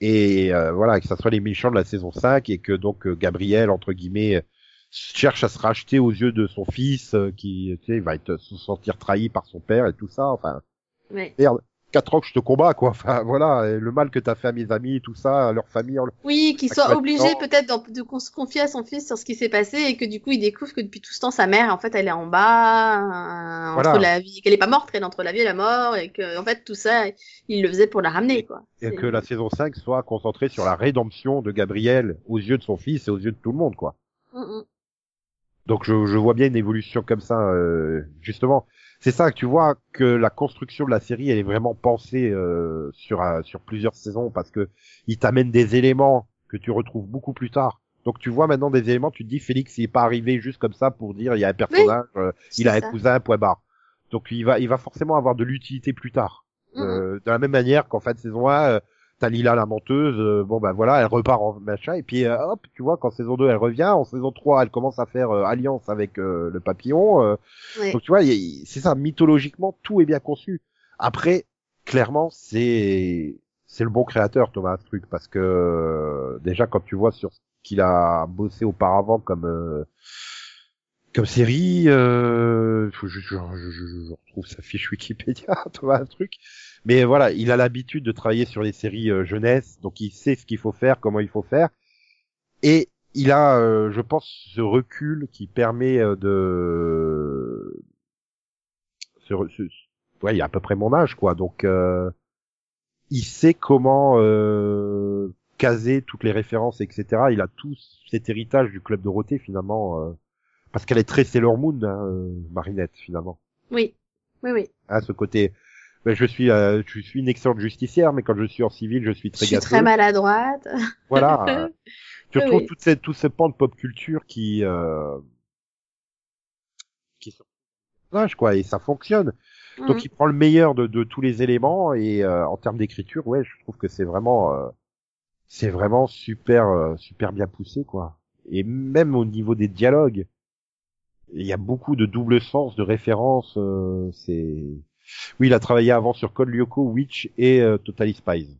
Et voilà, que ça soit les méchants de la saison 5 et que donc Gabriel entre guillemets cherche à se racheter aux yeux de son fils euh, qui tu sais va être se sentir trahi par son père et tout ça enfin Ouais. merde quatre ans que je te combats, quoi. Enfin, voilà, et le mal que t'as fait à mes amis, tout ça, à leur famille. Oui, qu'il soit Exactement. obligé peut-être de se confier à son fils sur ce qui s'est passé et que du coup il découvre que depuis tout ce temps sa mère en fait elle est en bas euh, Voilà. entre la vie qu'elle est pas morte qu'elle est entre la vie et la mort et que en fait tout ça il le faisait pour la ramener quoi. Et que la saison 5 soit concentrée sur la rédemption de Gabriel aux yeux de son fils et aux yeux de tout le monde, quoi. Mm, mm. Donc je, je vois bien une évolution comme ça, euh, justement. C'est ça que tu vois que la construction de la série, elle est vraiment pensée euh, sur euh, sur plusieurs saisons parce que il t'amène des éléments que tu retrouves beaucoup plus tard. Donc tu vois maintenant des éléments, tu te dis Félix, il est pas arrivé juste comme ça pour dire il y a un personnage, euh, il a un ça. cousin, point barre. Donc il va il va forcément avoir de l'utilité plus tard. Mm, mm. Euh, de la même manière qu'en fin de saison 1, euh, t'as Lila la menteuse, euh, bon ben voilà, elle repart en machin, et puis euh, hop, tu vois, qu'en saison 2 elle revient, en saison 3 elle commence à faire euh, alliance avec le papillon, euh, donc tu vois, c'est ça, mythologiquement, tout est bien conçu. Après, clairement, c'est c'est le bon créateur Thomas Truc, parce que déjà quand tu vois sur ce qu'il a bossé auparavant comme euh, comme série, euh, faut- je, je, je, je- je retrouve sa fiche Wikipédia, Thomas Truc. Mais voilà, il a l'habitude de travailler sur les séries euh, jeunesse, donc il sait ce qu'il faut faire, comment il faut faire, et il a, euh, je pense, ce recul qui permet euh, de, ce, ce- ouais, il a à peu près mon âge, quoi, donc euh, il sait comment euh, caser toutes les références, etc. Il a tout cet héritage du club Dorothée finalement, euh, parce qu'elle est très Sailor Moon, hein, Marinette finalement. Oui. Oui oui. Hein, ce côté, ben, je suis, euh, je suis une excellente justicière, mais quand je suis en civil, je suis Je très suis gâteuse. très maladroite. Voilà. je trouve oui. toute cette, tout ce pan de pop culture qui, euh, qui sont quoi, et ça fonctionne. Donc Mm. il prend le meilleur de, de tous les éléments et euh, en termes d'écriture, ouais, je trouve que c'est vraiment, euh, c'est vraiment super, euh, super bien poussé, quoi. Et même au niveau des dialogues, il y a beaucoup de double sens, de références. euh, c'est, oui, il a travaillé avant sur Code Lyoko, Witch et euh, Totally Spies.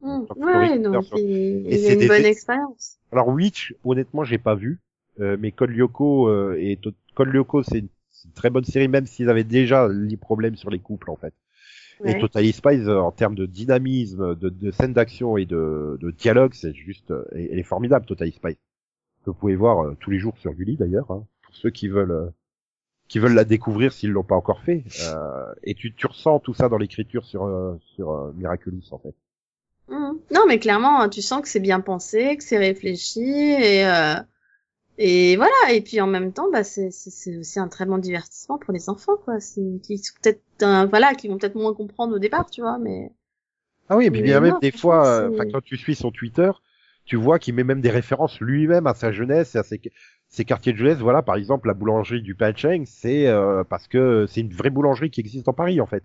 Mm. Donc, Ouais, donc il, Et il c'est a une des bonne ex- expérience. Alors Witch, honnêtement, j'ai pas vu, euh, mais Code Lyoko euh, et Code Lyoko, c'est une, très bonne série, même s'ils avaient déjà les problèmes sur les couples en fait. Et. Totally Spies, euh, en termes de dynamisme, de, de scènes d'action et de, de dialogue, c'est juste, elle est formidable, Totally Spies. Que vous pouvez voir tous les jours sur Gulli d'ailleurs, hein, pour ceux qui veulent, qui veulent la découvrir s'ils l'ont pas encore fait. Euh, et tu, tu ressens tout ça dans l'écriture sur euh, sur euh, Miraculous en fait. Mhm. Non, mais clairement, tu sens que c'est bien pensé, que c'est réfléchi et euh, et voilà. Et puis en même temps, bah c'est c'est aussi un très bon divertissement pour les enfants, quoi. C'est qui sont peut-être un- voilà, qui vont peut-être moins comprendre au départ, tu vois, mais Ah oui, et puis Mais bien même des fois, euh, enfin, quand tu suis son Twitter, tu vois qu'il met même des références lui-même à sa jeunesse et à ses, ses quartiers de jeunesse. Voilà, par exemple, la boulangerie du Pancheng, c'est euh, parce que c'est une vraie boulangerie qui existe en Paris, en fait.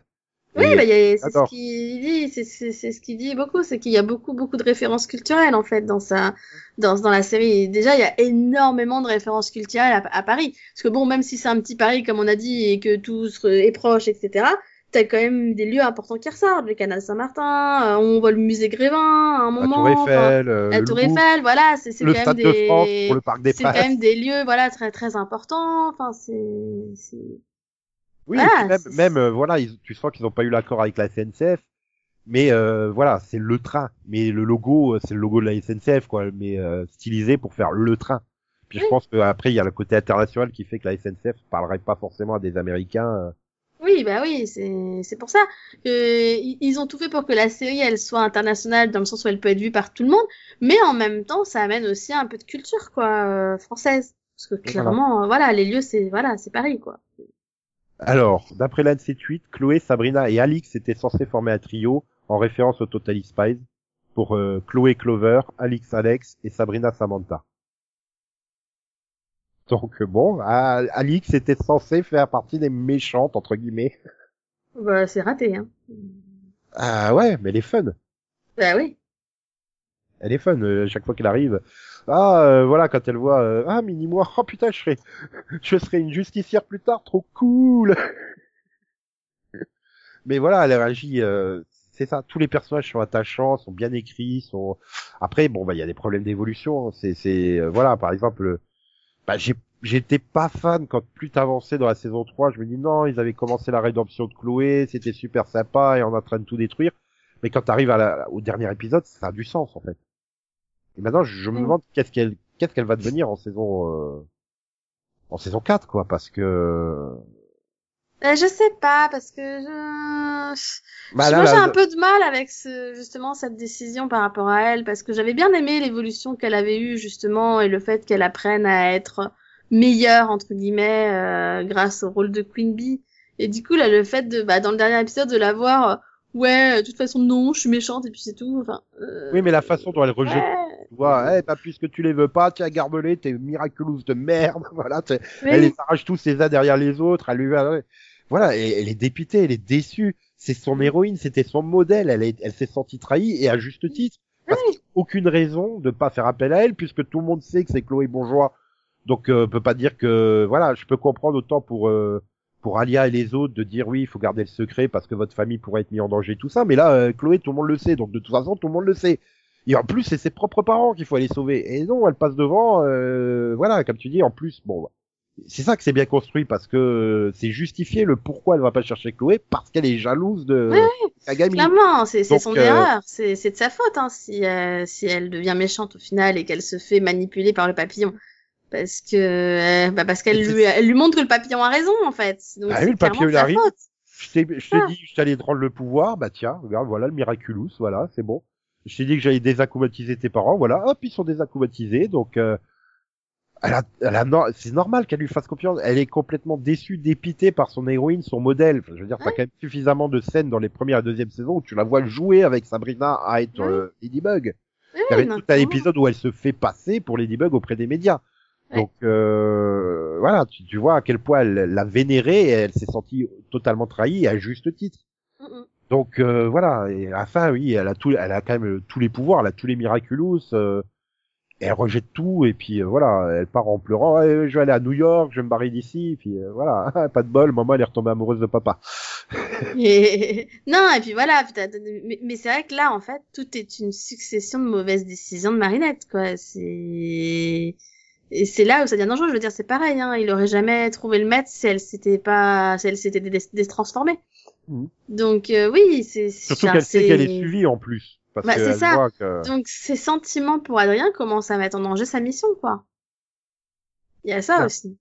oui, bah, c'est ce qu'il dit, c'est ce qu'il dit beaucoup, c'est qu'il y a beaucoup beaucoup de références culturelles en fait dans sa dans dans la série. Déjà, il y a énormément de références culturelles à, à Paris, parce que bon, même si c'est un petit Paris comme on a dit et que tout est proche, etc. T'as quand même des lieux importants qui ressortent, le canal Saint-Martin, euh, on voit le musée Grévin à un la moment, Tour enfin, Eiffel, euh, la Tour Eiffel, voilà, c'est quand même de des France pour le Parc des c'est quand même des lieux voilà très très importants, enfin c'est Oui, Voilà, même, même euh, voilà, ils- tu sens qu'ils n'ont pas eu l'accord avec la SNCF, mais euh, voilà, c'est le train. Mais le logo, euh, c'est le logo de la SNCF, quoi, mais euh, stylisé pour faire le train. Puis je pense qu'après, il y a le côté international qui fait que la SNCF parlerait pas forcément à des Américains. Euh, Oui, bah oui, c'est c'est pour ça i- ils ont tout fait pour que la série elle soit internationale dans le sens où elle peut être vue par tout le monde, mais en même temps ça amène aussi un peu de culture quoi euh, française parce que clairement euh, voilà les lieux c'est voilà c'est Paris quoi. Alors, d'après l'ANC Tweet, Chloé, Sabrina et Alix étaient censés former un trio en référence au Totally Spies pour euh, Chloé Clover, Alix Alex et Sabrina Samantha. Donc bon, Alix était censée faire partie des méchantes entre guillemets. Bah c'est raté hein. Ah ouais, mais elle est fun. Bah oui. Elle est fun euh, chaque fois qu'elle arrive. Ah euh, voilà quand elle voit euh, ah mini moi oh putain je serai je serai une justicière plus tard trop cool. Mais voilà elle réagit c'est ça tous les personnages sont attachants sont bien écrits sont après bon bah il y a des problèmes d'évolution c'est c'est euh, voilà par exemple bah j'ai j'étais pas fan quand plus t'avançais dans la saison 3, je me dis non, ils avaient commencé la rédemption de Chloé, c'était super sympa et on est en train de tout détruire. Mais quand t'arrives à la, au dernier épisode, ça a du sens en fait. Et maintenant, je, je me Mm. demande qu'est-ce qu'elle qu'est-ce qu'elle va devenir en saison euh, en saison 4 quoi parce que Euh, je sais pas, parce que je... bah, là, Moi, j'ai un peu de mal avec ce, justement cette décision par rapport à elle, parce que j'avais bien aimé l'évolution qu'elle avait eue justement et le fait qu'elle apprenne à être meilleure entre guillemets euh, grâce au rôle de Queen Bee. Et du coup là, le fait de, bah, dans le dernier épisode, de la voir, euh, ouais, de toute façon non, je suis méchante et puis c'est tout. Enfin. euh, oui mais la façon dont elle rejette ouais, tu vois, eh, bah, puisque tu les veux pas, tiens, garde-les, t'es miraculous de merde, voilà, oui. elle les arrache tous les uns derrière les autres, elle lui voilà, elle est dépitée, elle est déçue, c'est son héroïne, c'était son modèle, elle est, elle s'est sentie trahie, et à juste titre, parce qu'il a aucune raison de pas faire appel à elle, puisque tout le monde sait que c'est Chloé Bourgeois, donc, euh, on peut pas dire que, voilà, je peux comprendre autant pour, euh, pour Alia et les autres de dire oui, il faut garder le secret parce que votre famille pourrait être mise en danger, tout ça, mais là, euh, Chloé, tout le monde le sait, donc de toute façon, tout le monde le sait. Et en plus, c'est ses propres parents qu'il faut aller sauver. Et non, elle passe devant, euh, voilà, comme tu dis, en plus, bon, c'est ça que c'est bien construit parce que c'est justifié le pourquoi elle va pas chercher Chloé parce qu'elle est jalouse de Ouais, Kagami. Clairement, c'est son euh, erreur, c'est c'est de sa faute hein, si euh, si elle devient méchante au final et qu'elle se fait manipuler par le papillon, parce que euh, bah parce qu'elle lui elle lui montre que le papillon a raison en fait. Donc Bah oui, le papillon, il arrive. faute. Je t'ai, je t'ai Ah. dit que je t'allais te rendre le pouvoir, bah tiens, regarde, voilà le miraculous, voilà, c'est bon. Je t'ai dit que j'allais désacclimatiser tes parents, voilà, hop, ils sont désacclimatisés, donc euh, elle a, elle a, no- c'est normal qu'elle lui fasse confiance. Elle est complètement déçue, dépitée par son héroïne, son modèle. Enfin, je veux dire, t'as quand même suffisamment de scènes dans les premières et deuxième saisons où tu la vois jouer avec Sabrina à être Oui. euh, Ladybug. Il y avait tout un épisode où elle se fait passer pour Ladybug auprès des médias. Ouais. Donc euh, voilà, tu, tu vois à quel point elle l'a vénérée et elle s'est sentie totalement trahie à juste titre. Mm, mm. Donc euh, voilà, et à la fin, oui, elle a tout, elle a quand même tous les pouvoirs, elle a tous les miraculous. euh, elle rejette tout et puis euh, voilà, elle part en pleurant. Ouais, je vais aller à New York, je vais me barrer d'ici. Et puis euh, voilà, pas de bol, maman elle est retombée amoureuse de papa. Et... non et puis voilà, mais, mais c'est vrai que là en fait tout est une succession de mauvaises décisions de Marinette quoi. C'est et c'est là où ça devient dangereux. Je veux dire c'est pareil, hein, il aurait jamais trouvé le maître si elle s'était pas, si elle s'était dé- détransformée. Mhm. Donc euh, oui, c'est Surtout qu'elle sait qu'elle est suivie en plus. Parce Bah, c'est ça. voit que... Donc ces sentiments pour Adrien commencent à mettre en danger sa mission, quoi. Il y a ça Ah. aussi.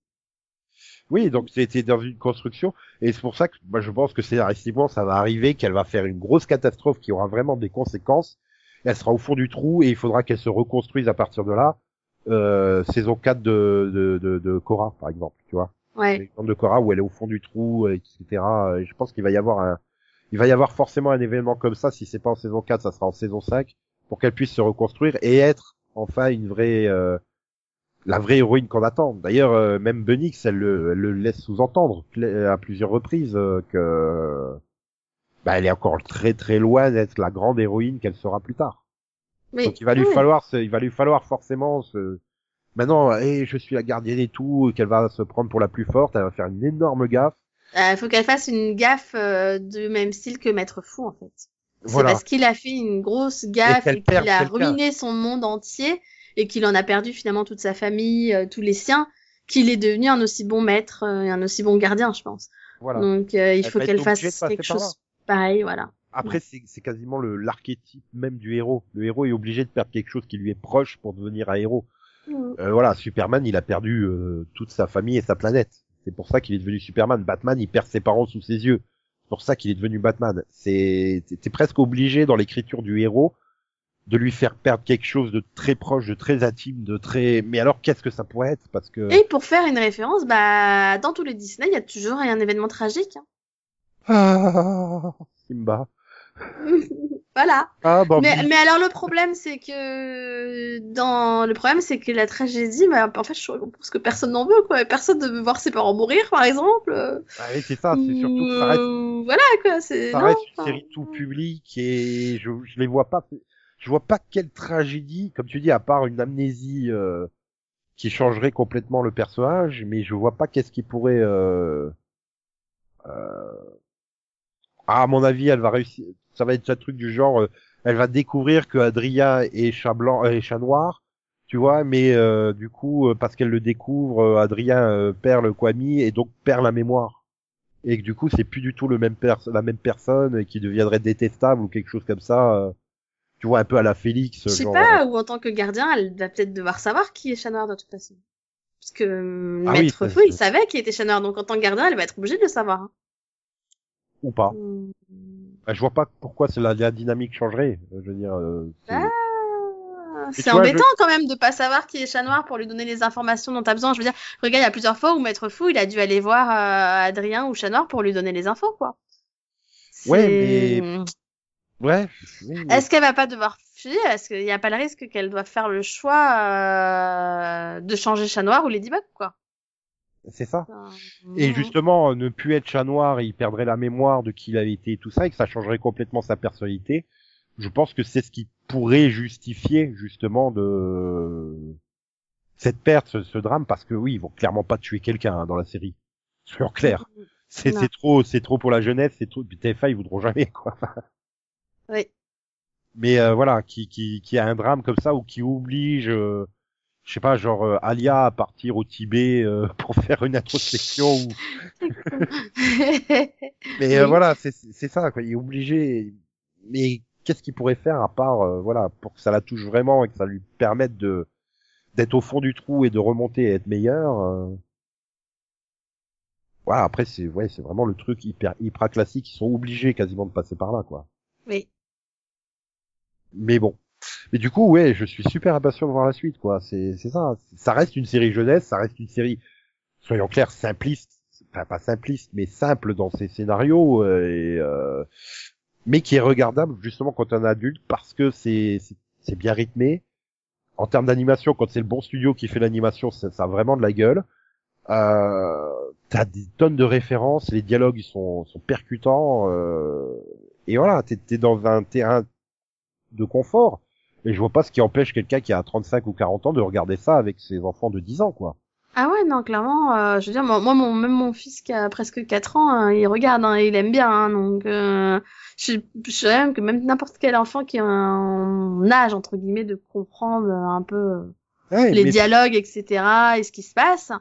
Oui, donc c'était dans une construction, et c'est pour ça que moi je pense que scénaristiquement ça va arriver, qu'elle va faire une grosse catastrophe qui aura vraiment des conséquences. Elle sera au fond du trou et il faudra qu'elle se reconstruise à partir de là. Euh, saison 4 de, de, de, de Cora, par exemple, tu vois. Ouais. L'exemple de Cora où elle est au fond du trou, etc. Je pense qu'il va y avoir un, il va y avoir forcément un événement comme ça. Si c'est pas en saison 4, ça sera en saison 5 pour qu'elle puisse se reconstruire et être enfin une vraie, euh, la vraie héroïne qu'on attend. D'ailleurs, euh, même Bunix, elle le, elle le laisse sous-entendre à plusieurs reprises euh, que, bah, elle est encore très très loin d'être la grande héroïne qu'elle sera plus tard. Oui. Donc il va lui falloir, ce- il va lui falloir forcément ce, maintenant, eh, je suis la gardienne et tout, qu'elle va se prendre pour la plus forte, elle va faire une énorme gaffe. Il faut qu'elle fasse une gaffe euh, du même style que Maître Fou, en fait. C'est parce qu'il a fait une grosse gaffe et, qu'il a ruiné son monde entier et qu'il en a perdu finalement toute sa famille, euh, tous les siens, qu'il est devenu un aussi bon maître euh, et un aussi bon gardien, je pense. Voilà. Donc euh, il Elle faut qu'elle de fasse quelque chose pareil, voilà. Après, c'est c'est quasiment le l'archétype même du héros. Le héros est obligé de perdre quelque chose qui lui est proche pour devenir un héros. Euh, voilà, Superman, il a perdu euh, toute sa famille et sa planète. C'est pour ça qu'il est devenu Superman. Batman, il perd ses parents sous ses yeux. C'est pour ça qu'il est devenu Batman. C'est t'es presque obligé dans l'écriture du héros de lui faire perdre quelque chose de très proche, de très intime, de très. Mais alors, qu'est-ce que ça pourrait être? Parce que Et pour faire une référence, bah dans tous les Disney, il y a toujours un événement tragique. hein. ah, Simba. voilà. Ah, Bambi. Mais, mais alors le problème c'est que dans le problème c'est que la tragédie bah en fait je pense que personne n'en veut quoi personne ne veut voir ses parents mourir par exemple Ah oui, c'est ça. C'est surtout que ça reste euh, voilà quoi c'est ça non, reste une série tout public et je je les vois pas je vois pas quelle tragédie comme tu dis à part une amnésie euh, qui changerait complètement le personnage mais je vois pas qu'est-ce qui pourrait euh, euh, à mon avis elle va réussir ça va être un truc du genre euh, elle va découvrir que Adrien est chat blanc et chat noir tu vois, mais euh, du coup, euh, parce qu'elle le découvre, euh, Adrien euh, perd le Kwami et donc perd la mémoire. Et que du coup, c'est plus du tout le même la même personne et qui deviendrait détestable ou quelque chose comme ça. euh, tu vois, un peu à la Félix. Je sais genre, pas, ou en tant que gardien, elle va peut-être devoir savoir qui est chat noir de toute façon. Parce que euh, Ah oui, Maître ça, Fou, il savait qu'il était chat noir, donc en tant que gardien, elle va être obligée de le savoir. Ou pas. Hmm. Bah, je vois pas pourquoi c'est la, la dynamique changerait. euh, Je veux dire. euh, c'est- Ah, tu embêtant quand même de pas savoir qui est chat noir pour lui donner les informations dont t'as besoin. Je veux dire, regarde, il y a plusieurs fois où Maître Fou, il a dû aller voir euh, Adrien ou chat noir pour lui donner les infos, quoi. Ouais, mais- Ouais. oui, Est-ce qu'elle va pas devoir fuir? Est-ce qu'il n'y a pas le risque qu'elle doive faire le choix euh, de changer chat noir ou Ladybug, quoi? C'est ça. Euh, Et justement, ne plus être chat noir, il perdrait la mémoire de qui il avait été et tout ça, et que ça changerait complètement sa personnalité. Je pense que c'est ce qui pourrait justifier justement de cette perte, ce, ce drame, parce que oui, ils vont clairement pas tuer quelqu'un hein, dans la série. Soyons clairs. C'est Non. c'est trop, c'est trop pour la jeunesse, c'est trop. puis TF1 ils voudront jamais quoi. Oui. Mais euh, voilà, qui qui qui a un drame comme ça ou qui oblige, euh, je sais pas, genre euh, Alia à partir au Tibet euh, pour faire une introspection ou Mais euh, Oui. voilà, c'est c'est ça, quoi. Il est obligé. Mais qu'est-ce qu'il pourrait faire à part, euh, voilà, pour que ça la touche vraiment et que ça lui permette de d'être au fond du trou et de remonter et être meilleur. euh. Voilà, après c'est ouais, c'est vraiment le truc hyper hyper classique. Ils sont obligés quasiment de passer par là, quoi. oui. Mais bon. Mais du coup, ouais, je suis super impatient de voir la suite, quoi. C'est c'est ça. Ça reste une série jeunesse, ça reste une série, soyons clairs, simpliste. Enfin, pas simpliste, mais simple dans ses scénarios, euh, et, euh, mais qui est regardable justement quand on est adulte parce que c'est c'est- bien rythmé. En termes d'animation, quand c'est le bon studio qui fait l'animation, ça, ça a vraiment de la gueule. Euh, T'as des tonnes de références, les dialogues ils sont, sont percutants, euh, et voilà, t'es es dans un terrain de confort. Et je vois pas ce qui empêche quelqu'un qui a 35 ou 40 ans de regarder ça avec ses enfants de 10 ans, quoi. Ah ouais, non, clairement, euh, je veux dire, moi, moi, mon, même mon fils qui a presque 4 ans, hein, il regarde, hein, il aime bien, hein, donc euh, je, je sais même que même n'importe quel enfant qui a un âge, entre guillemets, de comprendre un peu Ouais, les mais- dialogues, etc., et ce qui se passe,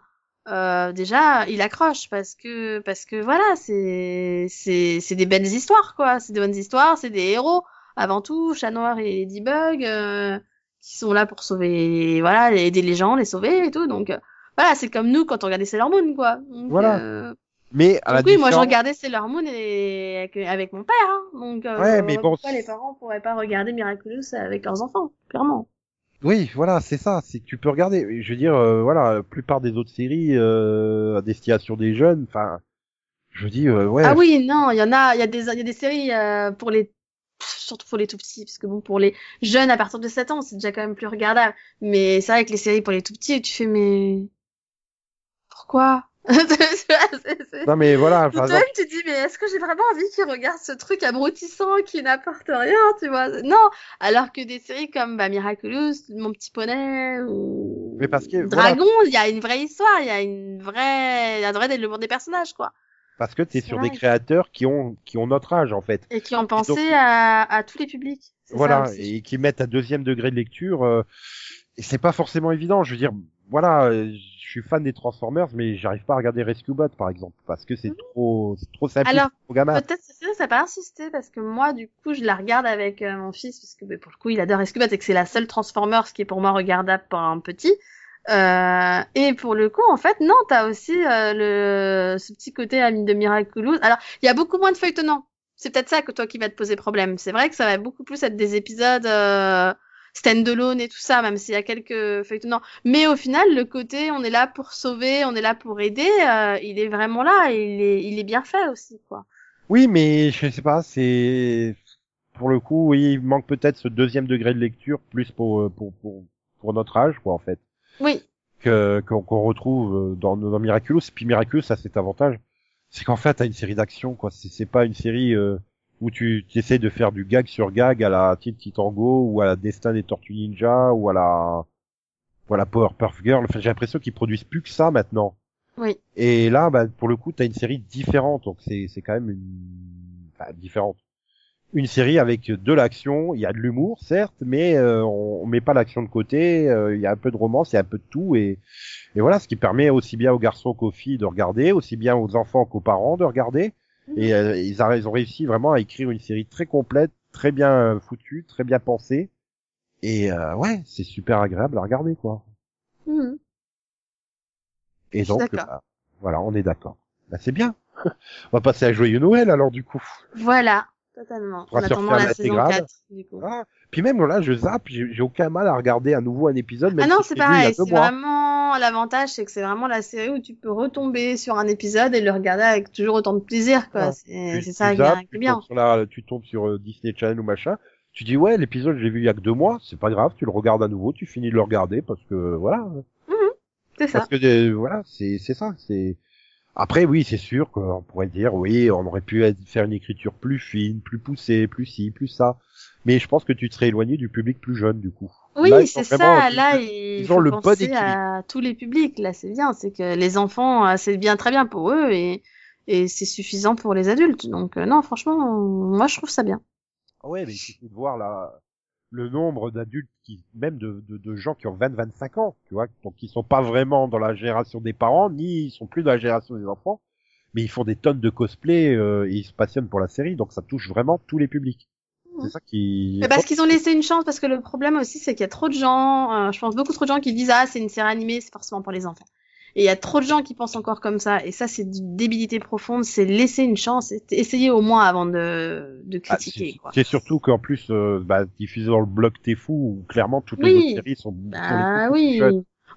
euh, déjà, il accroche, parce que, parce que voilà, c'est, c'est, c'est des belles histoires, quoi, c'est des bonnes histoires, c'est des héros, avant tout, Chat Noir et Ladybug, euh, qui sont là pour sauver, voilà, aider les gens, les sauver et tout, donc... euh, voilà, c'est comme nous quand on regardait Sailor Moon, quoi. Donc, Voilà. euh, mais à la donc oui, moi je regardais Sailor Moon et avec, avec mon père, hein. donc euh, Ouais, mais bon, les parents pourraient pas regarder Miraculous avec leurs enfants, clairement. Oui, voilà, c'est ça. C'est que tu peux regarder. Je veux dire, euh, voilà, la plupart des autres séries euh, à destination des jeunes, enfin, je dis, euh, ouais. Ah oui, non, il y en a, il y a des, il y a des séries pour les, surtout pour les tout petits, parce que bon, pour les jeunes à partir de 7 ans, c'est déjà quand même plus regardable. Mais c'est vrai que les séries pour les tout petits, tu fais mais pourquoi Non mais voilà, par Toi-même, exemple, tu te dis, mais est-ce que j'ai vraiment envie qu'ils regardent ce truc abrutissant qui n'apporte rien, tu vois? Non Alors que des séries comme bah, Miraculous, Mon Petit Poney ou Mais parce que. Dragon, il y a une vraie histoire, il y a une vraie, il y a un vrai développement des personnages, quoi. Parce que t'es c'est sur vrai. des créateurs qui ont qui ont notre âge en fait. Et qui ont pensé donc- à, à tous les publics. Ça Voilà, et qui mettent à deuxième degré de lecture. euh, et c'est pas forcément évident. Je veux dire, voilà, euh, je suis fan des Transformers, mais j'arrive pas à regarder Rescue Bot par exemple parce que c'est trop c'est trop simple. Alors. Peut-être c'est ça, ça n'a pas insisté parce que moi, du coup, je la regarde avec euh, mon fils parce que bah, pour le coup, il adore Rescue Bot et que c'est la seule Transformers qui est pour moi regardable pour un petit. Euh, et pour le coup, en fait, non, t'as aussi euh, le ce petit côté ami de Miraculous. Alors, il y a beaucoup moins de feuilletonnants. C'est peut-être ça que toi qui va te poser problème. C'est vrai que ça va beaucoup plus être des épisodes euh, stand-alone et tout ça, même s'il y a quelques feuilletonnants. Mais au final, le côté on est là pour sauver, on est là pour aider, euh, il est vraiment là et il est, il est bien fait aussi, quoi. Oui, mais je sais pas, c'est pour le coup, oui, il manque peut-être ce deuxième degré de lecture plus pour pour pour, pour notre âge, quoi, en fait, Oui, que qu'on retrouve dans dans Miraculous. Et puis Miraculous, ça c'est avantage, c'est qu'en fait, t'as une série d'action, quoi. C'est pas une série euh, où tu, essaies de faire du gag sur gag à la Teen Titango ou à la Destin des Tortues Ninja ou à la ou à la Powerpuff Girl. Enfin, j'ai l'impression qu'ils produisent plus que ça maintenant. oui. Et là, bah, pour le coup, t'as une série différente, donc c'est c'est quand même une, enfin, différente. Une série avec de l'action, il y a de l'humour certes, mais euh, on, on met pas l'action de côté, euh, il y a un peu de romance, il y a un peu de tout et, et voilà, ce qui permet aussi bien aux garçons qu'aux filles de regarder, aussi bien aux enfants qu'aux parents de regarder. Et euh, ils, a- ils ont réussi vraiment à écrire une série très complète, très bien euh, foutue, très bien pensée. Et euh, ouais, c'est super agréable à regarder quoi. Mhm. Et donc bah, voilà, on est d'accord. Bah, c'est bien. on va passer à joyeux Noël alors du coup. Voilà, totalement. On attendant la saison l'intégrale. 4, du coup. Ah, puis même là, je zappe, j'ai j'ai aucun mal à regarder à nouveau un épisode. Même Ah non, si c'est pareil. C'est vraiment l'avantage, c'est que c'est vraiment la série où tu peux retomber sur un épisode et le regarder avec toujours autant de plaisir, quoi. Ah, C'est ça qui est, tu bien. tombes sur la- tu tombes sur euh, Disney Channel ou machin. Tu dis ouais, l'épisode je l'ai vu il y a que deux mois, c'est pas grave, tu le regardes à nouveau, tu finis de le regarder parce que voilà, C'est ça. parce que euh, voilà, c'est c'est ça, c'est. Après oui, c'est sûr qu'on pourrait dire oui, on aurait pu faire une écriture plus fine, plus poussée, plus ci, plus ça. Mais je pense que tu te serais éloigné du public plus jeune du coup. Oui, c'est ça. Là, ils ont le penser à tous les publics. Là, c'est bien. C'est que les enfants, euh, c'est bien, très bien pour eux et, et c'est suffisant pour les adultes. Donc, euh, non, franchement, moi, je trouve ça bien. Ah ouais, mais il suffit de voir là le nombre d'adultes qui, même de, de, de gens qui ont 20-25 ans, tu vois, donc qui sont pas vraiment dans la génération des parents, ni ils sont plus dans la génération des enfants, mais ils font des tonnes de cosplay euh, et ils se passionnent pour la série, donc ça touche vraiment tous les publics. C'est ça qui. Mais parce qu'ils ont laissé une chance, parce que le problème aussi, c'est qu'il y a trop de gens, euh, je pense beaucoup trop de gens qui disent ah c'est une série animée, c'est forcément pour les enfants. Et il y a trop de gens qui pensent encore comme ça, et ça c'est d'une débilité profonde, c'est laisser une chance, essayer au moins avant de, de Ah, critiquer. c'est surtout qu'en plus, euh, bah, diffusé dans le blog T'es fou, où clairement toutes les Oui. autres séries sont. beaucoup oui.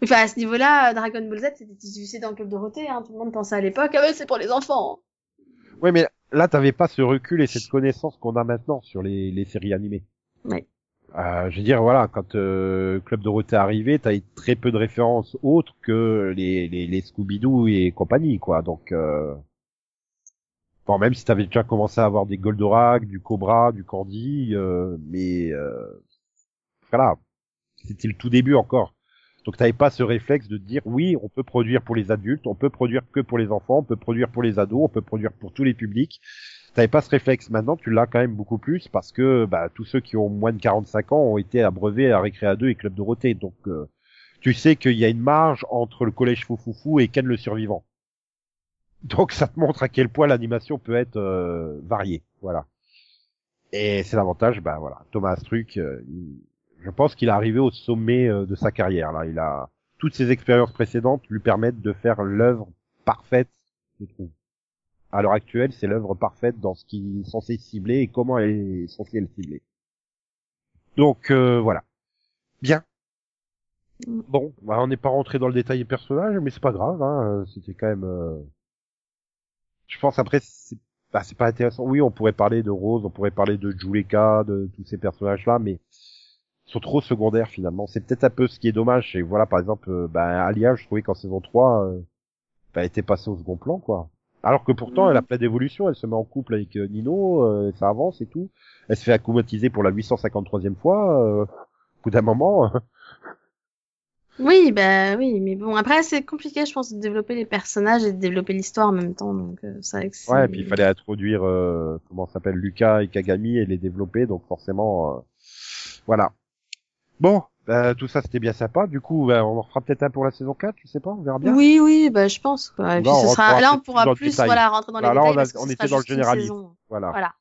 Enfin, à ce niveau-là, Dragon Ball Z, c'était diffusé dans le club Dorothée, hein. Tout le monde pensait à l'époque, ah ouais, c'est pour les enfants. Ouais, mais là, t'avais pas ce recul et cette connaissance qu'on a maintenant sur les, les séries animées. Ouais. Euh, je veux dire, voilà, quand euh, Club Dorothée est arrivé, t'as très peu de références autres que les, les, les Scooby-Doo et compagnie, quoi. Donc, euh... bon, même si t'avais déjà commencé à avoir des Goldorak, du Cobra, du Candy, euh, mais euh... voilà, c'était le tout début encore. Donc t'avais pas ce réflexe de dire oui, on peut produire pour les adultes, on peut produire que pour les enfants, on peut produire pour les ados, on peut produire pour tous les publics. T'avais pas ce réflexe. Maintenant, tu l'as quand même beaucoup plus parce que bah, tous ceux qui ont moins de 45 ans ont été abreuvés à Récréa 2 et Club Dorothée. Donc euh, tu sais qu'il y a une marge entre le collège Foufoufou et Ken le survivant. Donc ça te montre à quel point l'animation peut être euh, variée. Voilà. Et c'est l'avantage, bah voilà, Thomas Astruc, euh, je pense qu'il est arrivé au sommet euh, de sa carrière. Là, il a toutes ses expériences précédentes lui permettent de faire l'œuvre parfaite, je trouve. À l'heure actuelle, c'est l'œuvre parfaite dans ce qu'il est censé cibler et comment elle est censée le cibler. Donc euh, voilà. Bien. Mm. Bon, bah, on n'est pas rentré dans le détail des personnages, mais c'est pas grave. Hein, C'était quand même. euh, Je pense après, c'est bah, pas intéressant. Oui, on pourrait parler de Rose, on pourrait parler de Juleka, de tous ces personnages-là, mais ils sont trop secondaires finalement. C'est peut-être un peu ce qui est dommage. Et voilà, par exemple, euh, bah, Alia, je trouvais qu'en saison 3, euh, bah, elle était passée au second plan, quoi. Alors que pourtant, elle a plein d'évolution. Elle se met en couple avec euh, Nino, euh, ça avance et tout. Elle se fait acclimatiser pour la 853e fois. Euh, au bout d'un moment, Oui, bah oui, mais bon, après, c'est compliqué, je pense, de développer les personnages et de développer l'histoire en même temps, donc euh, c'est vrai que c'est... ouais. Et puis il fallait introduire euh, comment s'appelle Lucas et Kagami et les développer. Donc forcément, euh, voilà. Bon, bah, tout ça c'était bien sympa. Du coup, bah, on en fera peut-être un pour la saison 4, je sais pas, on verra bien. Oui, oui, bah je pense, quoi. Et puis Là, ce on sera... Là, on pourra plus, voilà, rentrer dans les Là, là, détails on a- parce que on était dans le généralisme. Voilà. Voilà.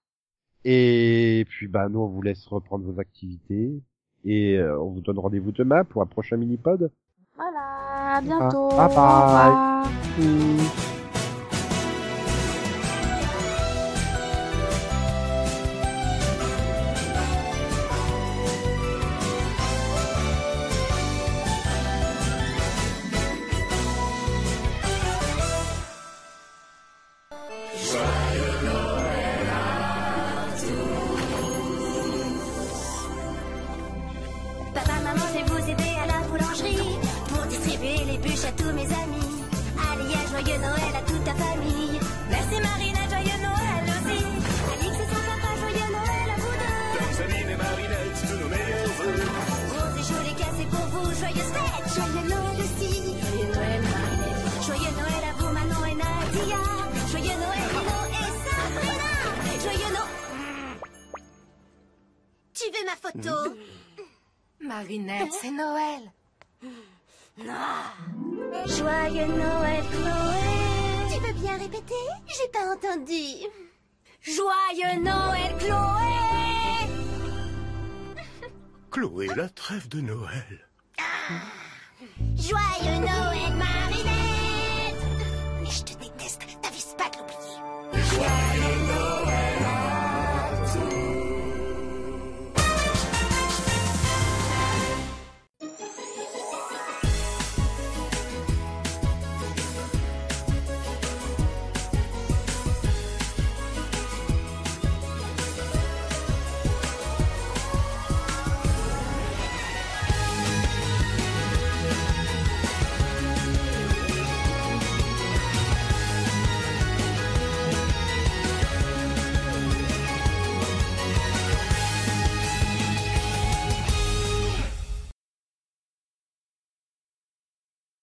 Et puis bah nous on vous laisse reprendre vos activités et euh, on vous donne rendez-vous demain pour un prochain mini-pod. Voilà, à bientôt. bye bye. Au revoir. Maman, je vais vous aider à la boulangerie pour distribuer les bûches à tous mes amis. Allez, à joyeux Noël à toute ta famille. Merci Marina, joyeux Noël aussi. Alix et son papa, joyeux Noël à vous deux. Sabine et Marinette, tous nos meilleurs vœux. Rose et Jolie c'est pour vous, joyeuse fête. Joyeux Noël aussi. Joyeux Noël Marinette. Joyeux Noël à vous Manon et Nadia. Joyeux Noël Lilo et Sabrina. Joyeux Noël. photo? Marinette, c'est Noël. Joyeux Noël, Chloé. Tu veux bien répéter? J'ai pas entendu. Joyeux Noël, Chloé. Chloé, la trêve de Noël. Joyeux Noël, Marie.